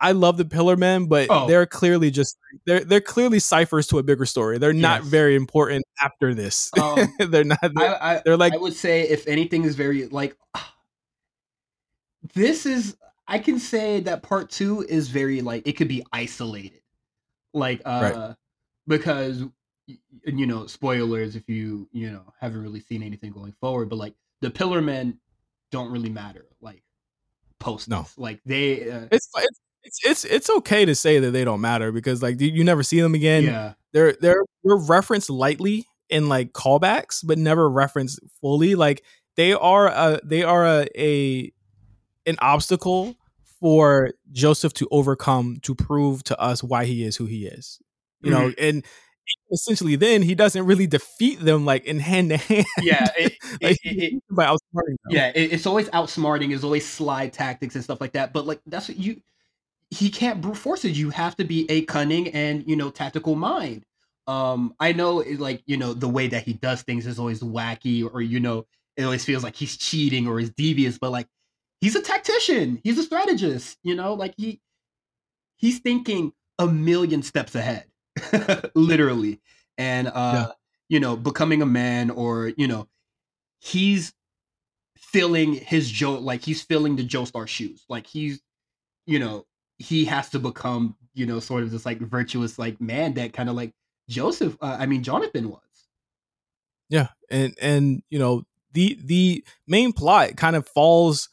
I love the Pillar Men, but Oh. they're clearly just they're they're clearly ciphers to a bigger story. They're not Yes. very important after this. um they're not. They're, I, I they're like I would say if anything is very like this is I can say that part 2 is very like it could be isolated. Like uh because you know, spoilers if you, you know, haven't really seen anything going forward, but like the Pillar Men don't really matter. Like post No. like they uh, It's it's it's it's it's okay to say that they don't matter because like you, never see them again. yeah They're they're they're referenced lightly in like callbacks, but never referenced fully. Like they are a they are a, a an obstacle for Joseph to overcome to prove to us why he is who he is. You know, Mm-hmm. and essentially then he doesn't really defeat them like in hand to hand. yeah it, like, it, it, by outsmarting them. yeah it, it's always outsmarting it's always slide tactics and stuff like that but like that's what you he can't brute force it. You have to be a cunning and you know tactical mind. Um i know it, like you know the way that he does things is always wacky or you know it always feels like he's cheating or is devious but like he's a tactician. He's a strategist you know? Like he he's thinking a million steps ahead literally. And uh you know becoming a man or you know he's filling his Joe like he's filling the Joestar shoes. Like he's you know, he has to become, you know, sort of this like virtuous like man that kind of like Joseph uh, I mean Jonathan was. Yeah, and and you know the the main plot kind of falls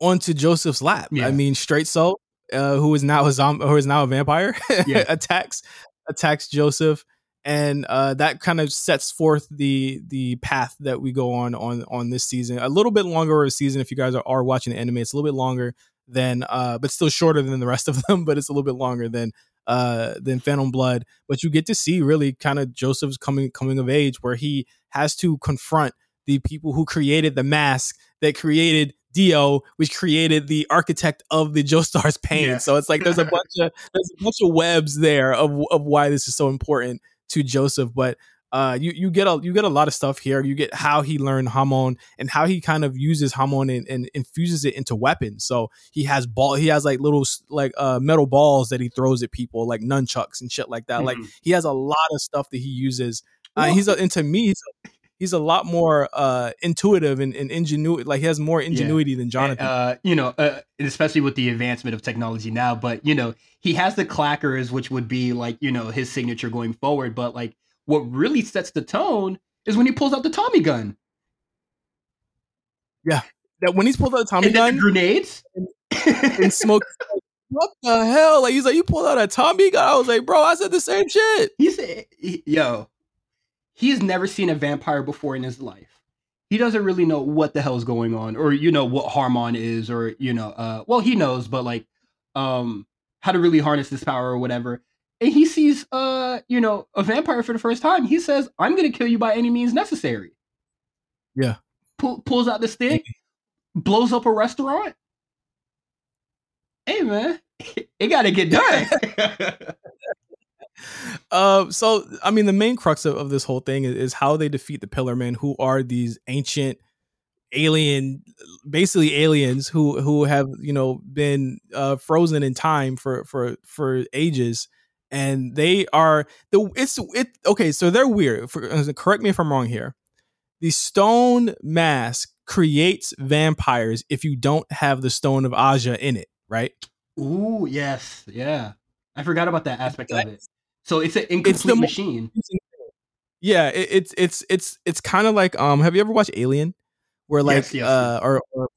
onto Joseph's lap. Yeah. I mean, straight so, uh, who is now a zombie, who is now a vampire, Yeah. attacks attacks Joseph, and uh, that kind of sets forth the the path that we go on on on this season. A little bit longer of a season if you guys are, are watching the anime. It's a little bit longer than, uh, but still shorter than the rest of them. But it's a little bit longer than uh than Phantom Blood. But you get to see really kind of Joseph's coming coming of age where he has to confront the people who created the mask that created Dio, which created the architect of the Joestar's pain. Yeah. So it's like there's a bunch of there's a bunch of webs there of of why this is so important to Joseph. But uh, you you get a you get a lot of stuff here. You get how he learned Hamon and how he kind of uses Hamon and, and infuses it into weapons. So he has ball he has like little like uh metal balls that he throws at people like nunchucks and shit like that. Like Mhm. he has a lot of stuff that he uses. Uh, he's a, and to me he's a, he's a lot more uh intuitive and, and ingenuity. Like he has more ingenuity than Jonathan. Uh, you know, uh, especially with the advancement of technology now, but you know, he has the clackers, which would be like, you know, his signature going forward. But like, what really sets the tone is when he pulls out the Tommy gun Yeah, that when he's pulled out a Tommy and gun the grenades. and smoke. What the hell? Like he's like, you pulled out a Tommy gun. I was like, bro, I said the same shit. He's said, yo, he's never seen a vampire before in his life. He doesn't really know what the hell's going on, or you know what Hamon is, or you know, uh, well, he knows, but like, um, how to really harness this power or whatever. And he sees, uh, you know, a vampire for the first time. He says, "I'm gonna kill you by any means necessary." Yeah. Pull, pulls out the stick, blows up a restaurant. Hey man, it got to get done. Uh, so I mean, the main crux of, of this whole thing is, is how they defeat the Pillar Men, who are these ancient alien, basically aliens who who have you know been uh, frozen in time for for for ages, and they are the it's it okay. So they're weird. For, uh, correct me if I'm wrong here. The stone mask creates vampires if you don't have the stone of Aja in it, right? Ooh, yes, yeah. I forgot about that aspect of it. So it's an incomplete It's the machine. Yeah, it, it's it's it's it's kind of like um. Have you ever watched Alien? Where like Yes, yes, uh or, or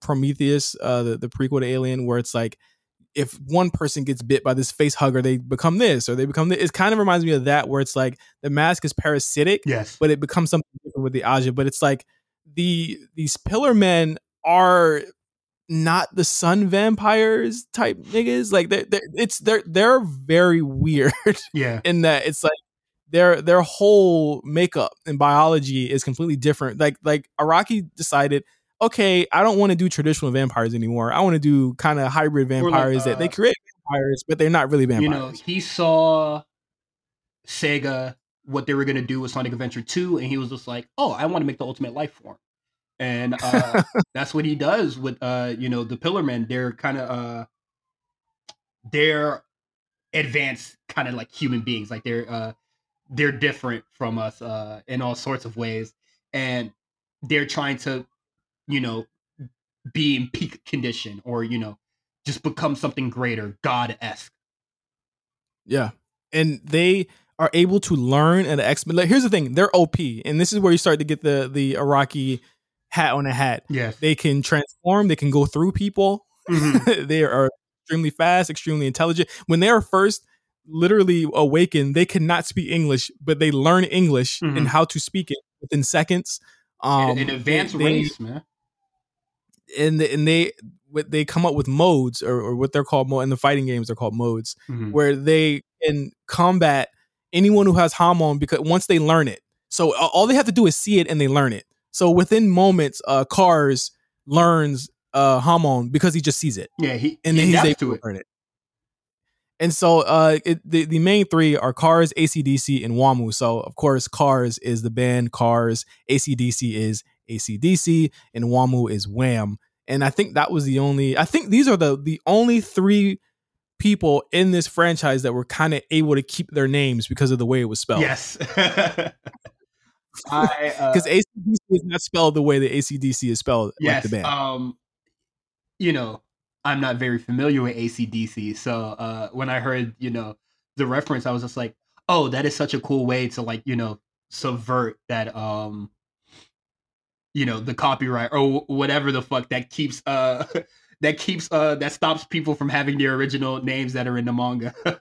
Prometheus, uh the, the prequel to Alien, where it's like if one person gets bit by this face hugger, they become this or they become this. It kind of reminds me of that, where it's like the mask is parasitic, Yes. but it becomes something different with the Aja. But it's like the these pillar men are not the sun vampires type niggas. Like they it's they're they're very weird yeah. in that it's like their their whole makeup and biology is completely different. Like like Araki decided, okay, I don't want to do traditional vampires anymore. I want to do kind of hybrid like, vampires that they uh, create vampires, but they're not really vampires. You know, he saw Sega what they were gonna do with Sonic Adventure 2, and he was just like, Oh, I want to make the ultimate life form. And uh that's what he does with uh, you know, the Pillar Men. They're kind of uh they're advanced kind of like human beings. Like they're uh they're different from us uh in all sorts of ways. And they're trying to, you know, be in peak condition or, you know, just become something greater, God esque. Yeah. And they are able to learn at an X. Like, here's the thing: they're OP, and this is where you start to get the the Araki hat on a hat. Yes. They can transform. They can go through people. Mhm. they are extremely fast, extremely intelligent. When they are first literally awakened, they cannot speak English, but they learn English Mhm. and how to speak it within seconds. Um, an, an advanced they- race, man. And they, and they they come up with modes or, or what they're called mo- in the fighting games they're called modes Mhm. where they can combat anyone who has Hamon because once they learn it. So all they have to do is see it and they learn it. So within moments, uh, Cars learns uh Hamon because he just sees it Yeah, he and he he's able to to it. learn it. And so uh, it, the the main three are Cars, ACDC, and Wamuu. So of course, Cars is the band Cars, ACDC is ACDC, and Wamuu is Wham. And I think that was the only. I think these are the the only three people in this franchise that were kind of able to keep their names because of the way it was spelled. Yes. I uh, because ACDC is not spelled the way the ACDC is spelled, yes, like the band. um, you know, I'm not very familiar with ACDC, so uh, when I heard you know the reference, I was just like, oh, that is such a cool way to like you know subvert that um you know the copyright or whatever the fuck that keeps uh that keeps uh that stops people from having the original names that are in the manga.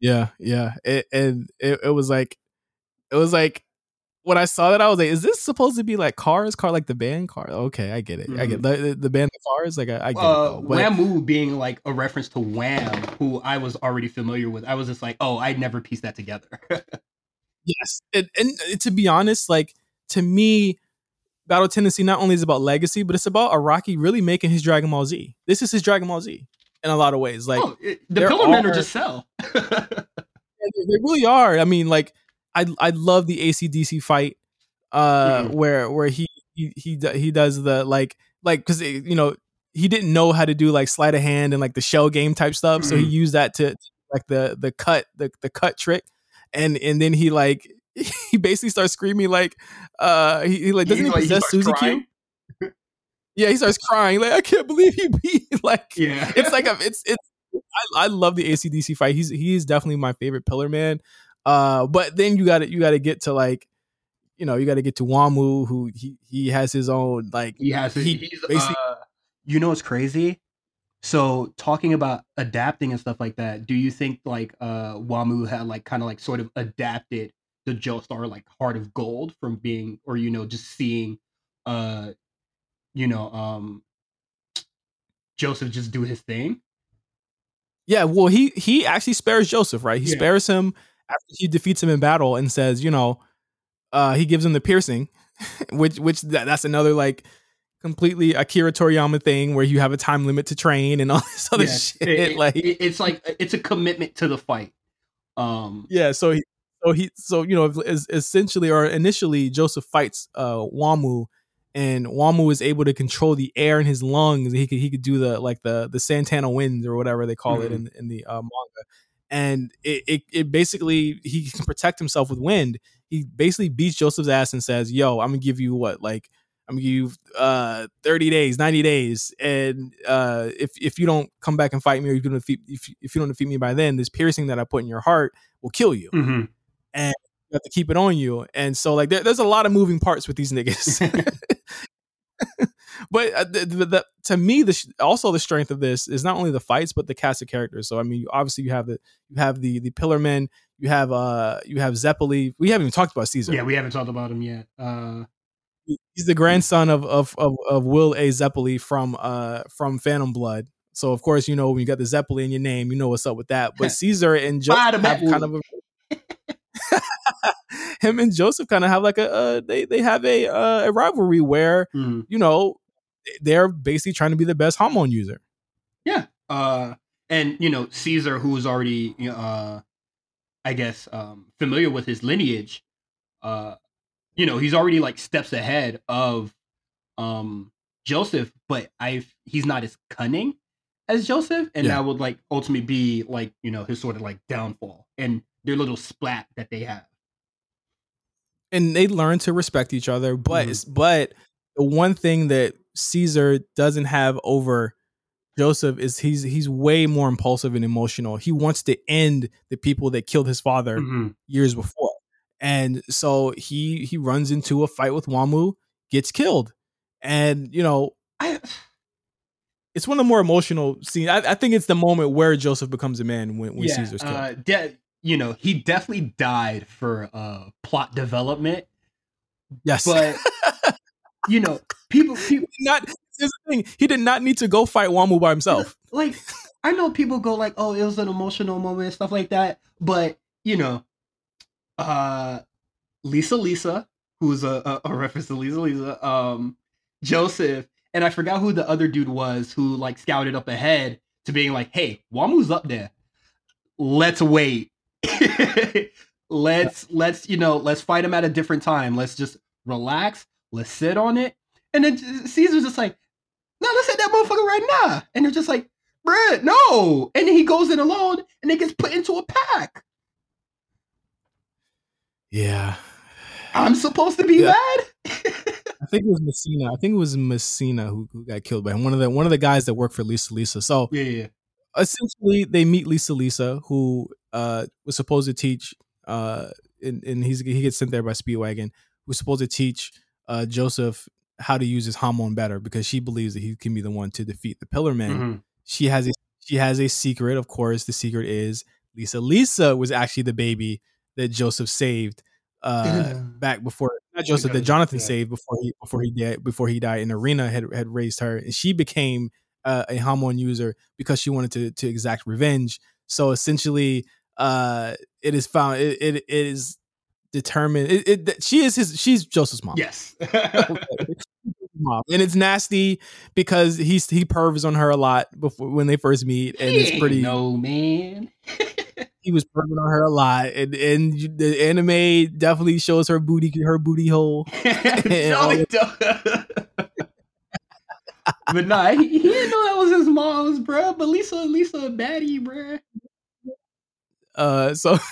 Yeah, yeah. It, and it, it was like, it was like, when I saw that, I was like, is this supposed to be like Cars? Car like the band Car? Okay, I get it. I get the, the, the band Cars. Like, I, I get it. uh. But Wamuu being like a reference to Wham, who I was already familiar with. I was just like, oh, I never pieced that together. yes. And, and to be honest, like, to me, Battle Tendency not only is about legacy, but it's about Araki really making his Dragon Ball Z. This is his Dragon Ball Z in a lot of ways. Like, oh, it, the Pillar Men are just Cell. They, really are. I mean, like I I love the ACDC fight uh Mhm. where where he he he, he does the like like cuz you know he didn't know how to do like sleight of hand and like the shell game type stuff so he Mhm. used that to like the the cut the the cut trick and and then he like he basically starts screaming like uh he, he like doesn't he like- he possess Suzy crying. Q? Yeah, he starts crying like I can't believe he beat like Yeah, it's like a it's it's I, I love the ACDC fight. He's he's definitely my favorite pillar man. Uh but then you gotta you gotta get to like you know, you gotta get to Wamuu who he he has his own like he has. he he's basically- uh, you know what's crazy? So talking about adapting and stuff like that, do you think like uh Wamuu had like kind of like sort of adapted the Joestar like Heart of Gold from being, or you know, just seeing, uh, you know, um, Joseph just do his thing? Yeah, well he he actually spares Joseph, right? He Yeah. spares him after he defeats him in battle and says, you know, uh he gives him the piercing, which which that, that's another like completely Akira Toriyama thing where you have a time limit to train and all this other Yes, shit. it- it- like it- it's like it's a commitment to the fight. Um, Yeah, so he, so he, so you know, es- essentially or initially, Joseph fights uh Wamuu, and Wamuu is able to control the air in his lungs. He could he could do the like the the Santana winds or whatever they call it in in the uh, manga, and it, it it basically he can protect himself with wind. He basically beats Joseph's ass and says, "Yo, I'm gonna give you what like." I'm gonna give you uh 30 days, 90 days, and uh if if you don't come back and fight me, or you don't defeat if if you don't defeat me by then, this piercing that I put in your heart will kill you. Mhm. You have to keep it on you, and so like there, there's a lot of moving parts with these niggas. but uh, the, the, the, to me, the sh- also the strength of this is not only the fights, but the cast of characters. So I mean, you- obviously you have the you have the the Pillar Men, you have uh you have Zeppeli. We haven't even talked about Caesar. Yeah, we haven't talked about him yet. Uh, he's the grandson of of of, of Will A. Zeppeli from uh from Phantom Blood. So of course you know when you got the Zeppeli in your name, you know what's up with that. But Caesar and Bada have kind of a him and Joseph kind of have like a uh, they they have a uh, a rivalry where mhm. you know they're basically trying to be the best Hamon user. Yeah. Uh and you know, Caesar who was already uh I guess um familiar with his lineage, uh you know, he's already like steps ahead of um Joseph, but I he's not as cunning as Joseph and Yeah. that would like ultimately be like, you know, his sort of like downfall and their little splat that they have. and they learn to respect each other. But Mhm. but the one thing that Caesar doesn't have over Joseph is he's he's way more impulsive and emotional. He wants to end the people that killed his father Mhm. years before, and so he he runs into a fight with Wamuu, gets killed, and you know. I, it's one of the more emotional scenes. I, I, think it's the moment where Joseph becomes a man when, when yeah, Caesar's killed. Uh, de- you know, he definitely died for uh, plot development. Yes, but you know, people, people not. Here's the thing: he did not need to go fight Wamuu by himself. Like, I know people go like, "Oh, it was an emotional moment," and stuff like that. But you know, uh, Lisa, Lisa, who's a, a, a reference to Lisa, Lisa, um, Joseph, and I forgot who the other dude was who like scouted up ahead to being like, "Hey, Wamuu's up there. Let's wait. let's let's you know let's fight him at a different time. Let's just relax. Let's sit on it." And then Caesar's just like, "No, let's hit that motherfucker right now." And they're just like, "Bruh, no!" And then he goes in alone, and it gets put into a pack. Yeah, I'm supposed to be yeah. bad. I think it was Messina. I think it was Messina who, who got killed by him. One of the one of the guys that worked for Lisa Lisa. So yeah, yeah. essentially they meet Lisa Lisa, who uh, was supposed to teach uh, and, and he's he gets sent there by Speedwagon, who's supposed to teach uh, Joseph how to use his Hamon better because she believes that he can be the one to defeat the Pillar Men. Mm-hmm. She has a she has a secret, of course. The secret is Lisa Lisa was actually the baby that Joseph saved uh, back before not Joseph that Jonathan yeah. saved before he before he died before he died in Erina had had raised her and she became uh, a Hamon user because she wanted to to exact revenge. So essentially, uh, it is found it, it is determined. It, it, she is his. She's Joseph's mom. Yes. mom. And it's nasty because he's he pervs on her a lot before when they first meet, and he it's pretty. No man. he was perving on her a lot, and and the anime definitely shows her booty her booty hole. no, it but nah, he, he, didn't know that was his mom's, bro. But Lisa, Lisa, a baddie, bro. Uh, so.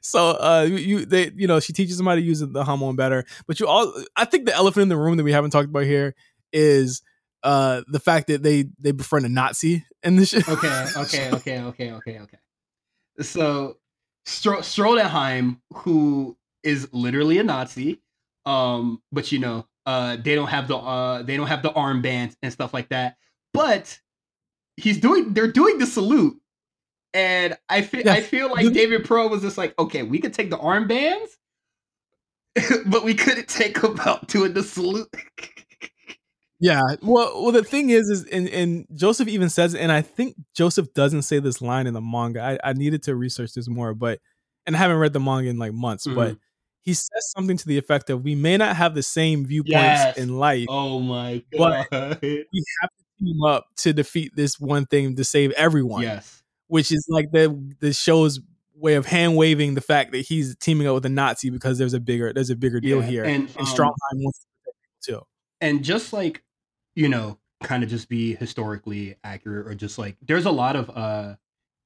so uh you they you know she teaches them how to use the Hamon better but you all i think the elephant in the room that we haven't talked about here is uh the fact that they they befriend a Nazi in this show. Okay, okay, okay, okay, okay, okay. So Stro- Stroheim, who is literally a Nazi, um, but you know, uh, they don't have the uh, they don't have the armbands and stuff like that. But he's doing they're doing the salute, and I feel yes. I feel like David Pro was just like, okay, we could take the armbands, but we couldn't take about doing the salute. Yeah. Well, well, the thing is, is and, and Joseph even says, and I think Joseph doesn't say this line in the manga. I, I needed to research this more, but and I haven't read the manga in like months, mm-hmm. but he says something to the effect of we may not have the same viewpoints yes. in life. Oh my god. But we have to team up to defeat this one thing to save everyone. Yes. Which is like the the show's way of hand waving the fact that he's teaming up with a Nazi because there's a bigger there's a bigger deal yeah. here. And, and um, Stroheim wants to too. And just like you know, kind of just be historically accurate or just like there's a lot of uh,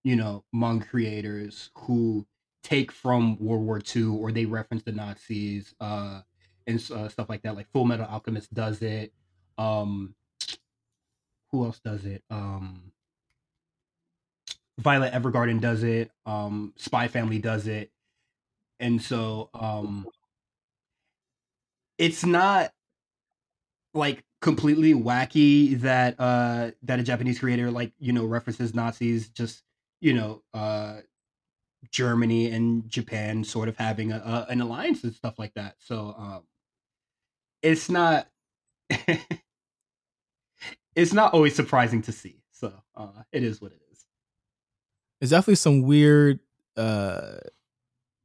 you know, Hmong creators who take from World War II or they reference the Nazis uh and uh, stuff like that. Like Full Metal Alchemist does it. Um who else does it? Um Violet Evergarden does it. Um Spy Family does it. And so um it's not like completely wacky that uh that a Japanese creator like you know references Nazis just you know uh Germany and Japan sort of having a, a an alliance and stuff like that. So um it's not it's not always surprising to see. So uh it is what it is. There's definitely some weird uh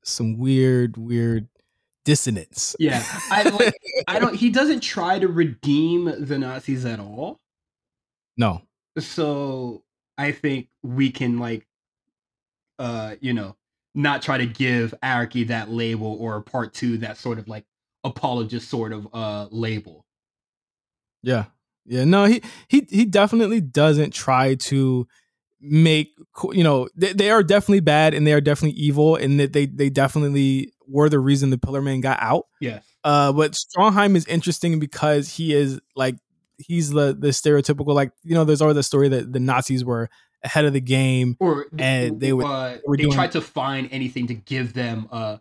some weird weird dissonance. Yeah, I like, I don't. He doesn't try to redeem the Nazis at all. No. So I think we can like, uh, you know, not try to give Araki that label or part two that sort of like apologist sort of uh label. Yeah. Yeah, no, he he he definitely doesn't try to make you know they, they are definitely bad and they are definitely evil and that they they definitely were the reason the Pillar Man got out. Yes. Uh, but Stroheim is interesting because he is like he's the the stereotypical like you know there's always the story that the Nazis were ahead of the game or and they would uh, they, tried to find anything to give them uh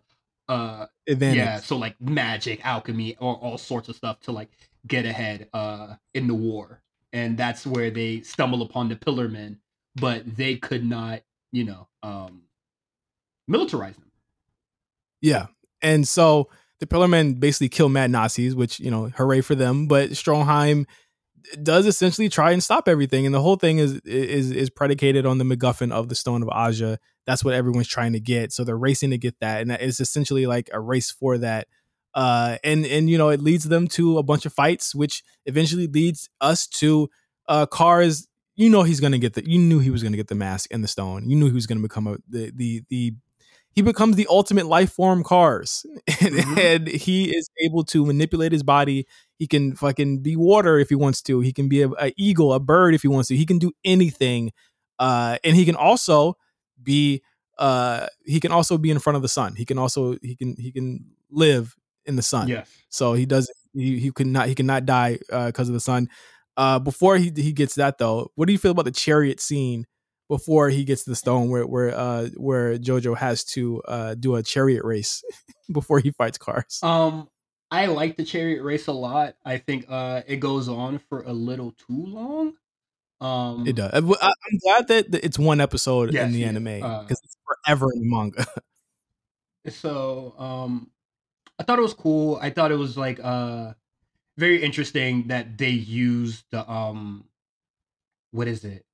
uh Advantage. yeah, so like magic, alchemy, or all sorts of stuff to like get ahead uh in the war. And that's where they stumble upon the Pillar Men, but they could not, you know, um militarize them. Yeah. And so the Pillar Men basically kill mad Nazis, which, you know, hooray for them. But Stroheim does essentially try and stop everything. And the whole thing is is is predicated on the MacGuffin of the Stone of Aja. That's what everyone's trying to get. So they're racing to get that. And it's essentially like a race for that. Uh, and and you know it leads them to a bunch of fights, which eventually leads us to uh, Kars. You know he's gonna get the. You knew he was gonna get the mask and the stone. You knew he was gonna become a the the the he becomes the ultimate life form Cars, and, mm-hmm. and, he is able to manipulate his body he can fucking be water if he wants to he can be a, a eagle a bird if he wants to he can do anything uh, and he can also be uh, he can also be in front of the sun he can also he can he can live in the sun yes so he does he, he could not he cannot die because uh, of the sun uh, before he, he gets that though what do you feel about the chariot scene before he gets the stone where where uh where Jojo has to uh do a chariot race before he fights cars? Um I like the chariot race a lot. I think uh it goes on for a little too long. Um It does. I, am glad that it's one episode yes, in the anime because uh, it's forever in the manga. so um I thought it was cool. I thought it was like uh very interesting that they used the um what is it?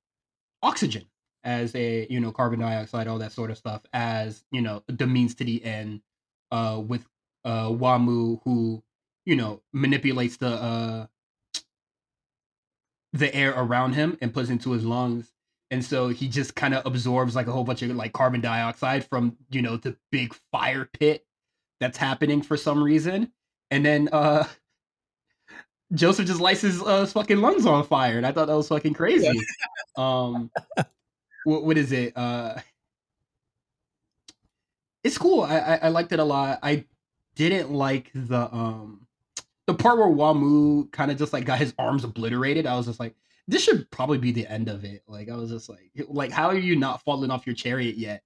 Oxygen as a you know carbon dioxide, all that sort of stuff, as you know the means to the end. Uh, with uh Wamuu, who you know manipulates the uh the air around him and puts into his lungs, and so he just kind of absorbs like a whole bunch of like carbon dioxide from you know the big fire pit that's happening for some reason, and then uh Joseph just lights his uh, fucking lungs on fire, and I thought that was fucking crazy. Yeah. um, what, what is it? Uh, it's cool. I, I, I liked it a lot. I didn't like the um the part where Wamuu kind of just like got his arms obliterated. I was just like, this should probably be the end of it. Like I was just like, like how are you not falling off your chariot yet?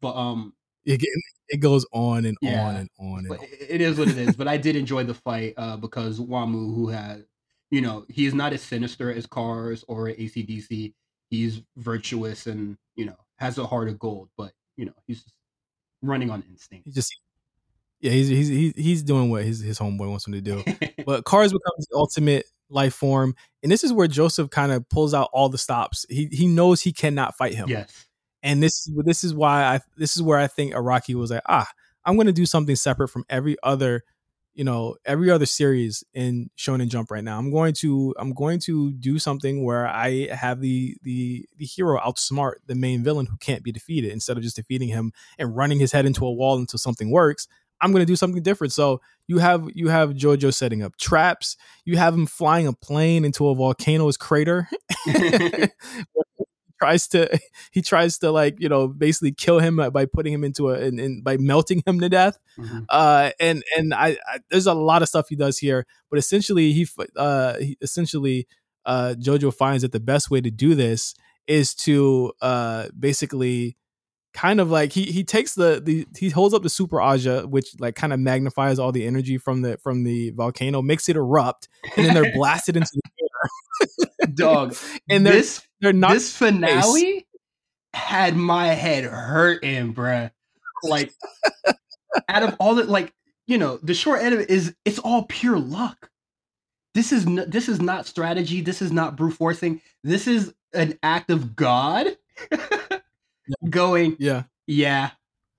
But um, it it goes on and yeah, on and on. And on. It is what it is. but I did enjoy the fight uh, because Wamuu, who had, you know, he is not as sinister as Cars or ACDC he's virtuous and you know has a heart of gold, but you know he's just running on instinct. He just yeah, he's he's he's doing what his his homeboy wants him to do. but Cars becomes the ultimate life form, and this is where Joseph kind of pulls out all the stops. He he knows he cannot fight him. Yes, and this this is why I this is where I think Araki was like, ah, I'm going to do something separate from every other you know every other series in Shonen Jump right now. I'm going to I'm going to do something where I have the the the hero outsmart the main villain who can't be defeated instead of just defeating him and running his head into a wall until something works. I'm going to do something different. So you have you have Jojo setting up traps. You have him flying a plane into a volcano's crater. tries to he tries to like you know basically kill him by putting him into a and, by melting him to death mm-hmm. uh and and I, I, there's a lot of stuff he does here but essentially he uh he essentially uh jojo finds that the best way to do this is to uh basically kind of like he he takes the the he holds up the super aja which like kind of magnifies all the energy from the from the volcano makes it erupt and then they're blasted into the air dog and this they're not this finale had my head hurting, bruh. Like out of all the like, you know, the short end of it is it's all pure luck. This is n- this is not strategy. This is not brute forcing. This is an act of God going, yeah, yeah.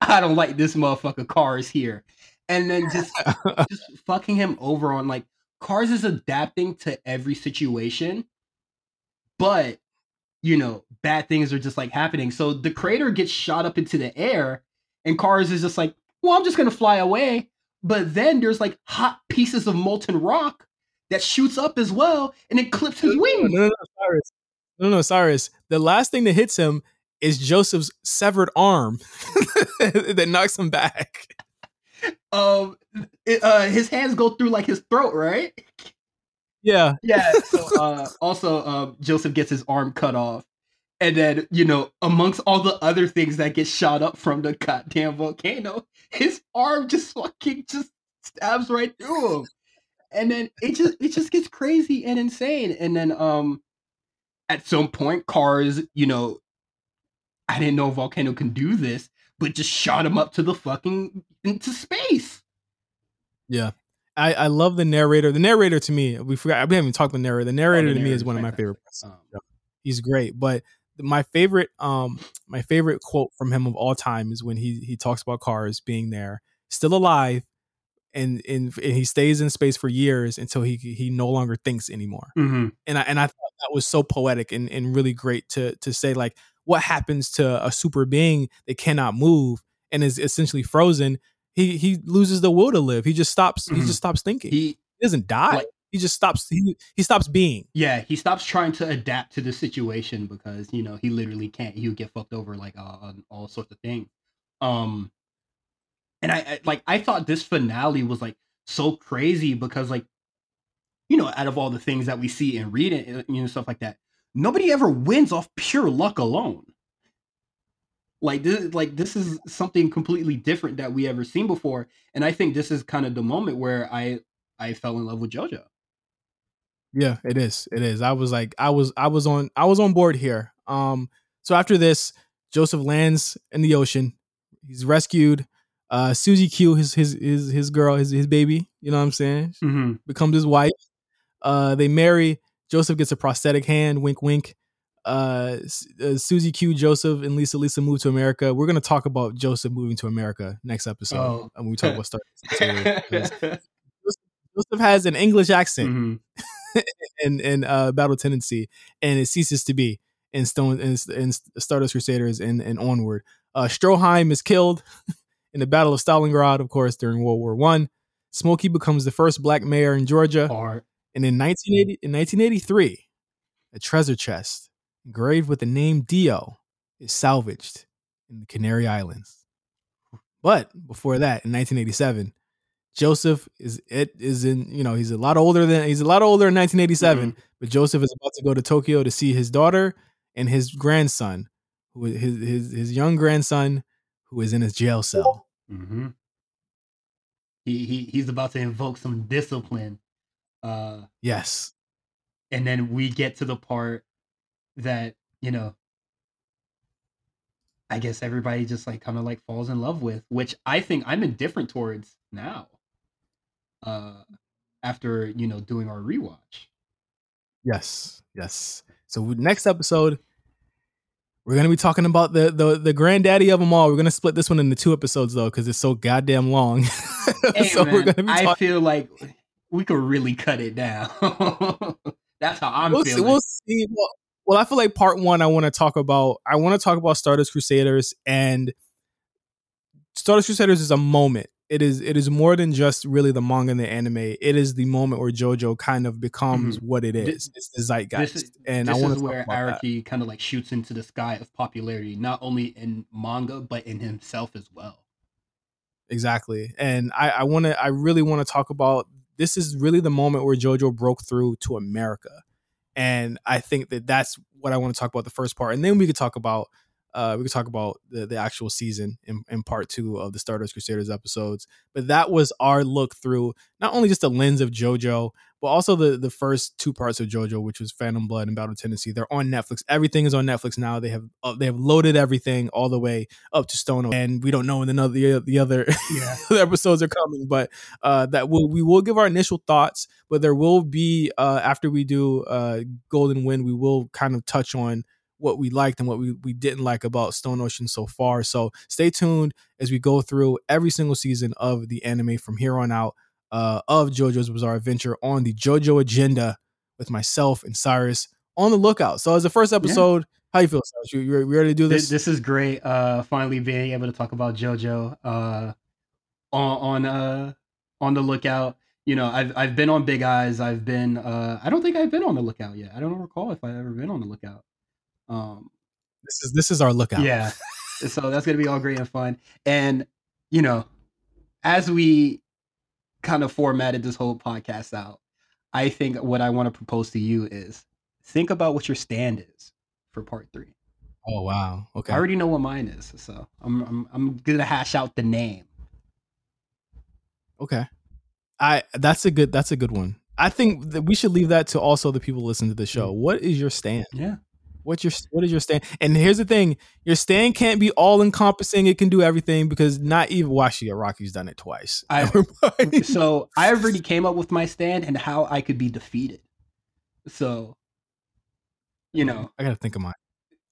I don't like this motherfucker Cars here, and then just just fucking him over on like Cars is adapting to every situation but you know, bad things are just like happening. So the crater gets shot up into the air, and Cars is just like, well, I'm just gonna fly away. But then there's like hot pieces of molten rock that shoots up as well, and it clips his wings. No, no, no, Cyrus. No, no, Cyrus. The last thing that hits him is Joseph's severed arm that knocks him back. Um, it, uh, his hands go through like his throat, right? Yeah. Yeah. So uh, also, uh, Joseph gets his arm cut off, And then, you know, amongst all the other things that get shot up from the goddamn volcano, his arm just fucking just stabs right through him. And then it just it just gets crazy and insane. And then um at some point, cars, you know, I didn't know a Volcano can do this, but just shot him up to the fucking into space. Yeah. I, I love the narrator. The narrator to me, we forgot we haven't even talked about the narrator. The narrator Oh, the to me is one of my favorite. Um, He's great, but my favorite um my favorite quote from him of all time is when he he talks about cars being there, still alive, and and, and he stays in space for years until he he no longer thinks anymore. mhm. and I and I thought that was so poetic and, and really great to to say like what happens to a super being that cannot move and is essentially frozen. He he loses the will to live. He just stops. He Mhm. just stops thinking. He, He doesn't die. like- he just stops. He, he stops being. yeah, he stops trying to adapt to the situation because you know he literally can't. He would get fucked over like uh, on all sorts of things. Um, and I, I like I thought this finale was like so crazy because like you know out of all the things that we see and read and you know stuff like that, nobody ever wins off pure luck alone. Like this, like this is something completely different that we ever seen before, and I think this is kind of the moment where I I fell in love with JoJo. Yeah, it is. It is. I was like, I was, I was on, I was on board here. Um, so after this, Joseph lands in the ocean. He's rescued. Uh, Susie Q, his his his his girl, his his baby. You know what I'm saying? Mm-hmm. becomes his wife. Uh, they marry. Joseph gets a prosthetic hand. Wink, wink. Uh, uh, Susie Q, Joseph, and Lisa. Lisa move to America. We're gonna talk about Joseph moving to America next episode Oh. when we talk about Star. Joseph has an English accent Mhm. in in uh, Battle Tendency, and it ceases to be in Stone in, in Stardust Crusaders and and onward. Uh, Stroheim is killed in the Battle of Stalingrad, of course, during World War One. Smokey becomes the first black mayor in Georgia. Hard. And in 1980, in 1983, a treasure chest engraved with the name Dio is salvaged in the Canary Islands. But before that, in 1987, Joseph is it is in you know he's a lot older than he's a lot older in 1987, but Joseph is about to go to Tokyo to see his daughter and his grandson, who is his his his young grandson, who is in his jail cell. Mm-hmm. He, he he's about to invoke some discipline. Uh, Yes, and then we get to the part that you know i guess everybody just like kind of like falls in love with which i think i'm indifferent towards now uh after you know doing our rewatch Yes, yes. So next episode, we're gonna be talking about the the the granddaddy of them all. We're gonna split this one into two episodes though, because it's so goddamn long. hey, so man, we're gonna be i feel like we could really cut it down that's how i'm We'll see, feeling we'll see. Well, well, I feel like part one, I want to talk about. I want to talk about Stardust Crusaders and Stardust Crusaders is a moment. It is it is more than just really the manga and the anime. It is the moment where JoJo kind of becomes mm-hmm. what it is. Thi- is. It's the zeitgeist, this is, and this I want is to where. Araki kind of like shoots into the sky of popularity, not only in manga but in himself as well. exactly and i i want to i really want to talk about this is really the moment where jojo broke through to america and i think that that's what i want to talk about the first part and then we could talk about uh we could talk about the, the actual season in, in part two of the stardust crusaders episodes but that was our look through not only just the lens of jojo but also the the first two parts of jojo which was phantom blood and battle tendency they're on netflix. Everything is on netflix now. They have uh, they have loaded everything all the way up to stone and we don't know when the, the, the other Yeah. the episodes are coming, but uh, that will we will give our initial thoughts, but there will be uh, after we do uh, Golden Wind, we will kind of touch on what we liked and what we, we didn't like about Stone Ocean so far. So stay tuned as we go through every single season of the anime from here on out uh, of JoJo's Bizarre Adventure on the JoJo agenda with myself and Cyrus on the lookout. So as the first episode, how you feel, Cyrus? You, you ready to do this, this? this is great. Uh, finally being able to talk about JoJo. Uh, on on uh on the lookout. You know, I've I've been on Big Eyes. I've been. Uh, I don't think I've been on the lookout yet. I don't recall if I've ever been on the lookout. Um, This is this is our lookout. yeah. so that's gonna be all great and fun. And you know, as we kind of formatted this whole podcast out, I think what I want to propose to you is think about what your stand is for part three. Oh wow. Okay. I already know what mine is, so I'm I'm I'm gonna hash out the name. Okay. I that's a good that's a good one. I think that we should leave that to also the people listen to the show. Mm. What is your stand? Yeah. What's your what is your stand? And here's the thing: your stand can't be all encompassing. It can do everything because not even actually, Rocky's done it twice. I, so I already came up with my stand and how I could be defeated. So, you know, I gotta think of mine.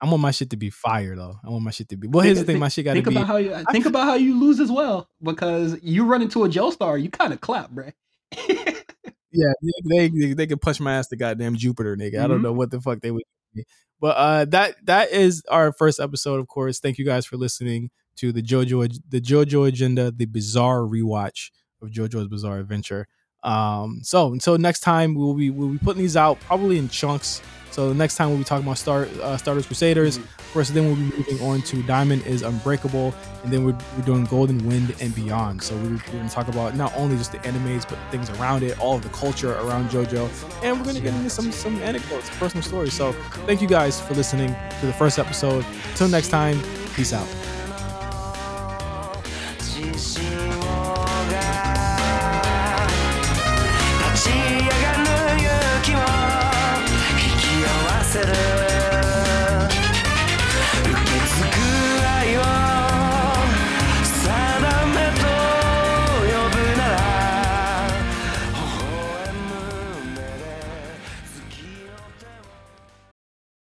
I want my shit to be fire though. I want my shit to be. Well, here's the thing: my shit got to think be. about how you think about how you lose as well because you run into a Joestar, you kind of clap, bro. yeah, they, they they can punch my ass to goddamn Jupiter, nigga. I don't Mhm. know what the fuck they would. Do. But uh, that that is our first episode. Of course, thank you guys for listening to the JoJo the JoJo agenda, the bizarre rewatch of JoJo's Bizarre Adventure. Um, so until next time, we'll be we'll be putting these out probably in chunks. So the next time we'll be talking about Star uh, Stardust Crusaders. Of course, then we'll be moving on to Diamond is Unbreakable, and then we're, we're doing Golden Wind and beyond. So we're, we're going to talk about not only just the animes, but things around it, all of the culture around JoJo, and we're going to get into some some anecdotes, personal stories. So thank you guys for listening to the first episode. Until next time, peace out. 立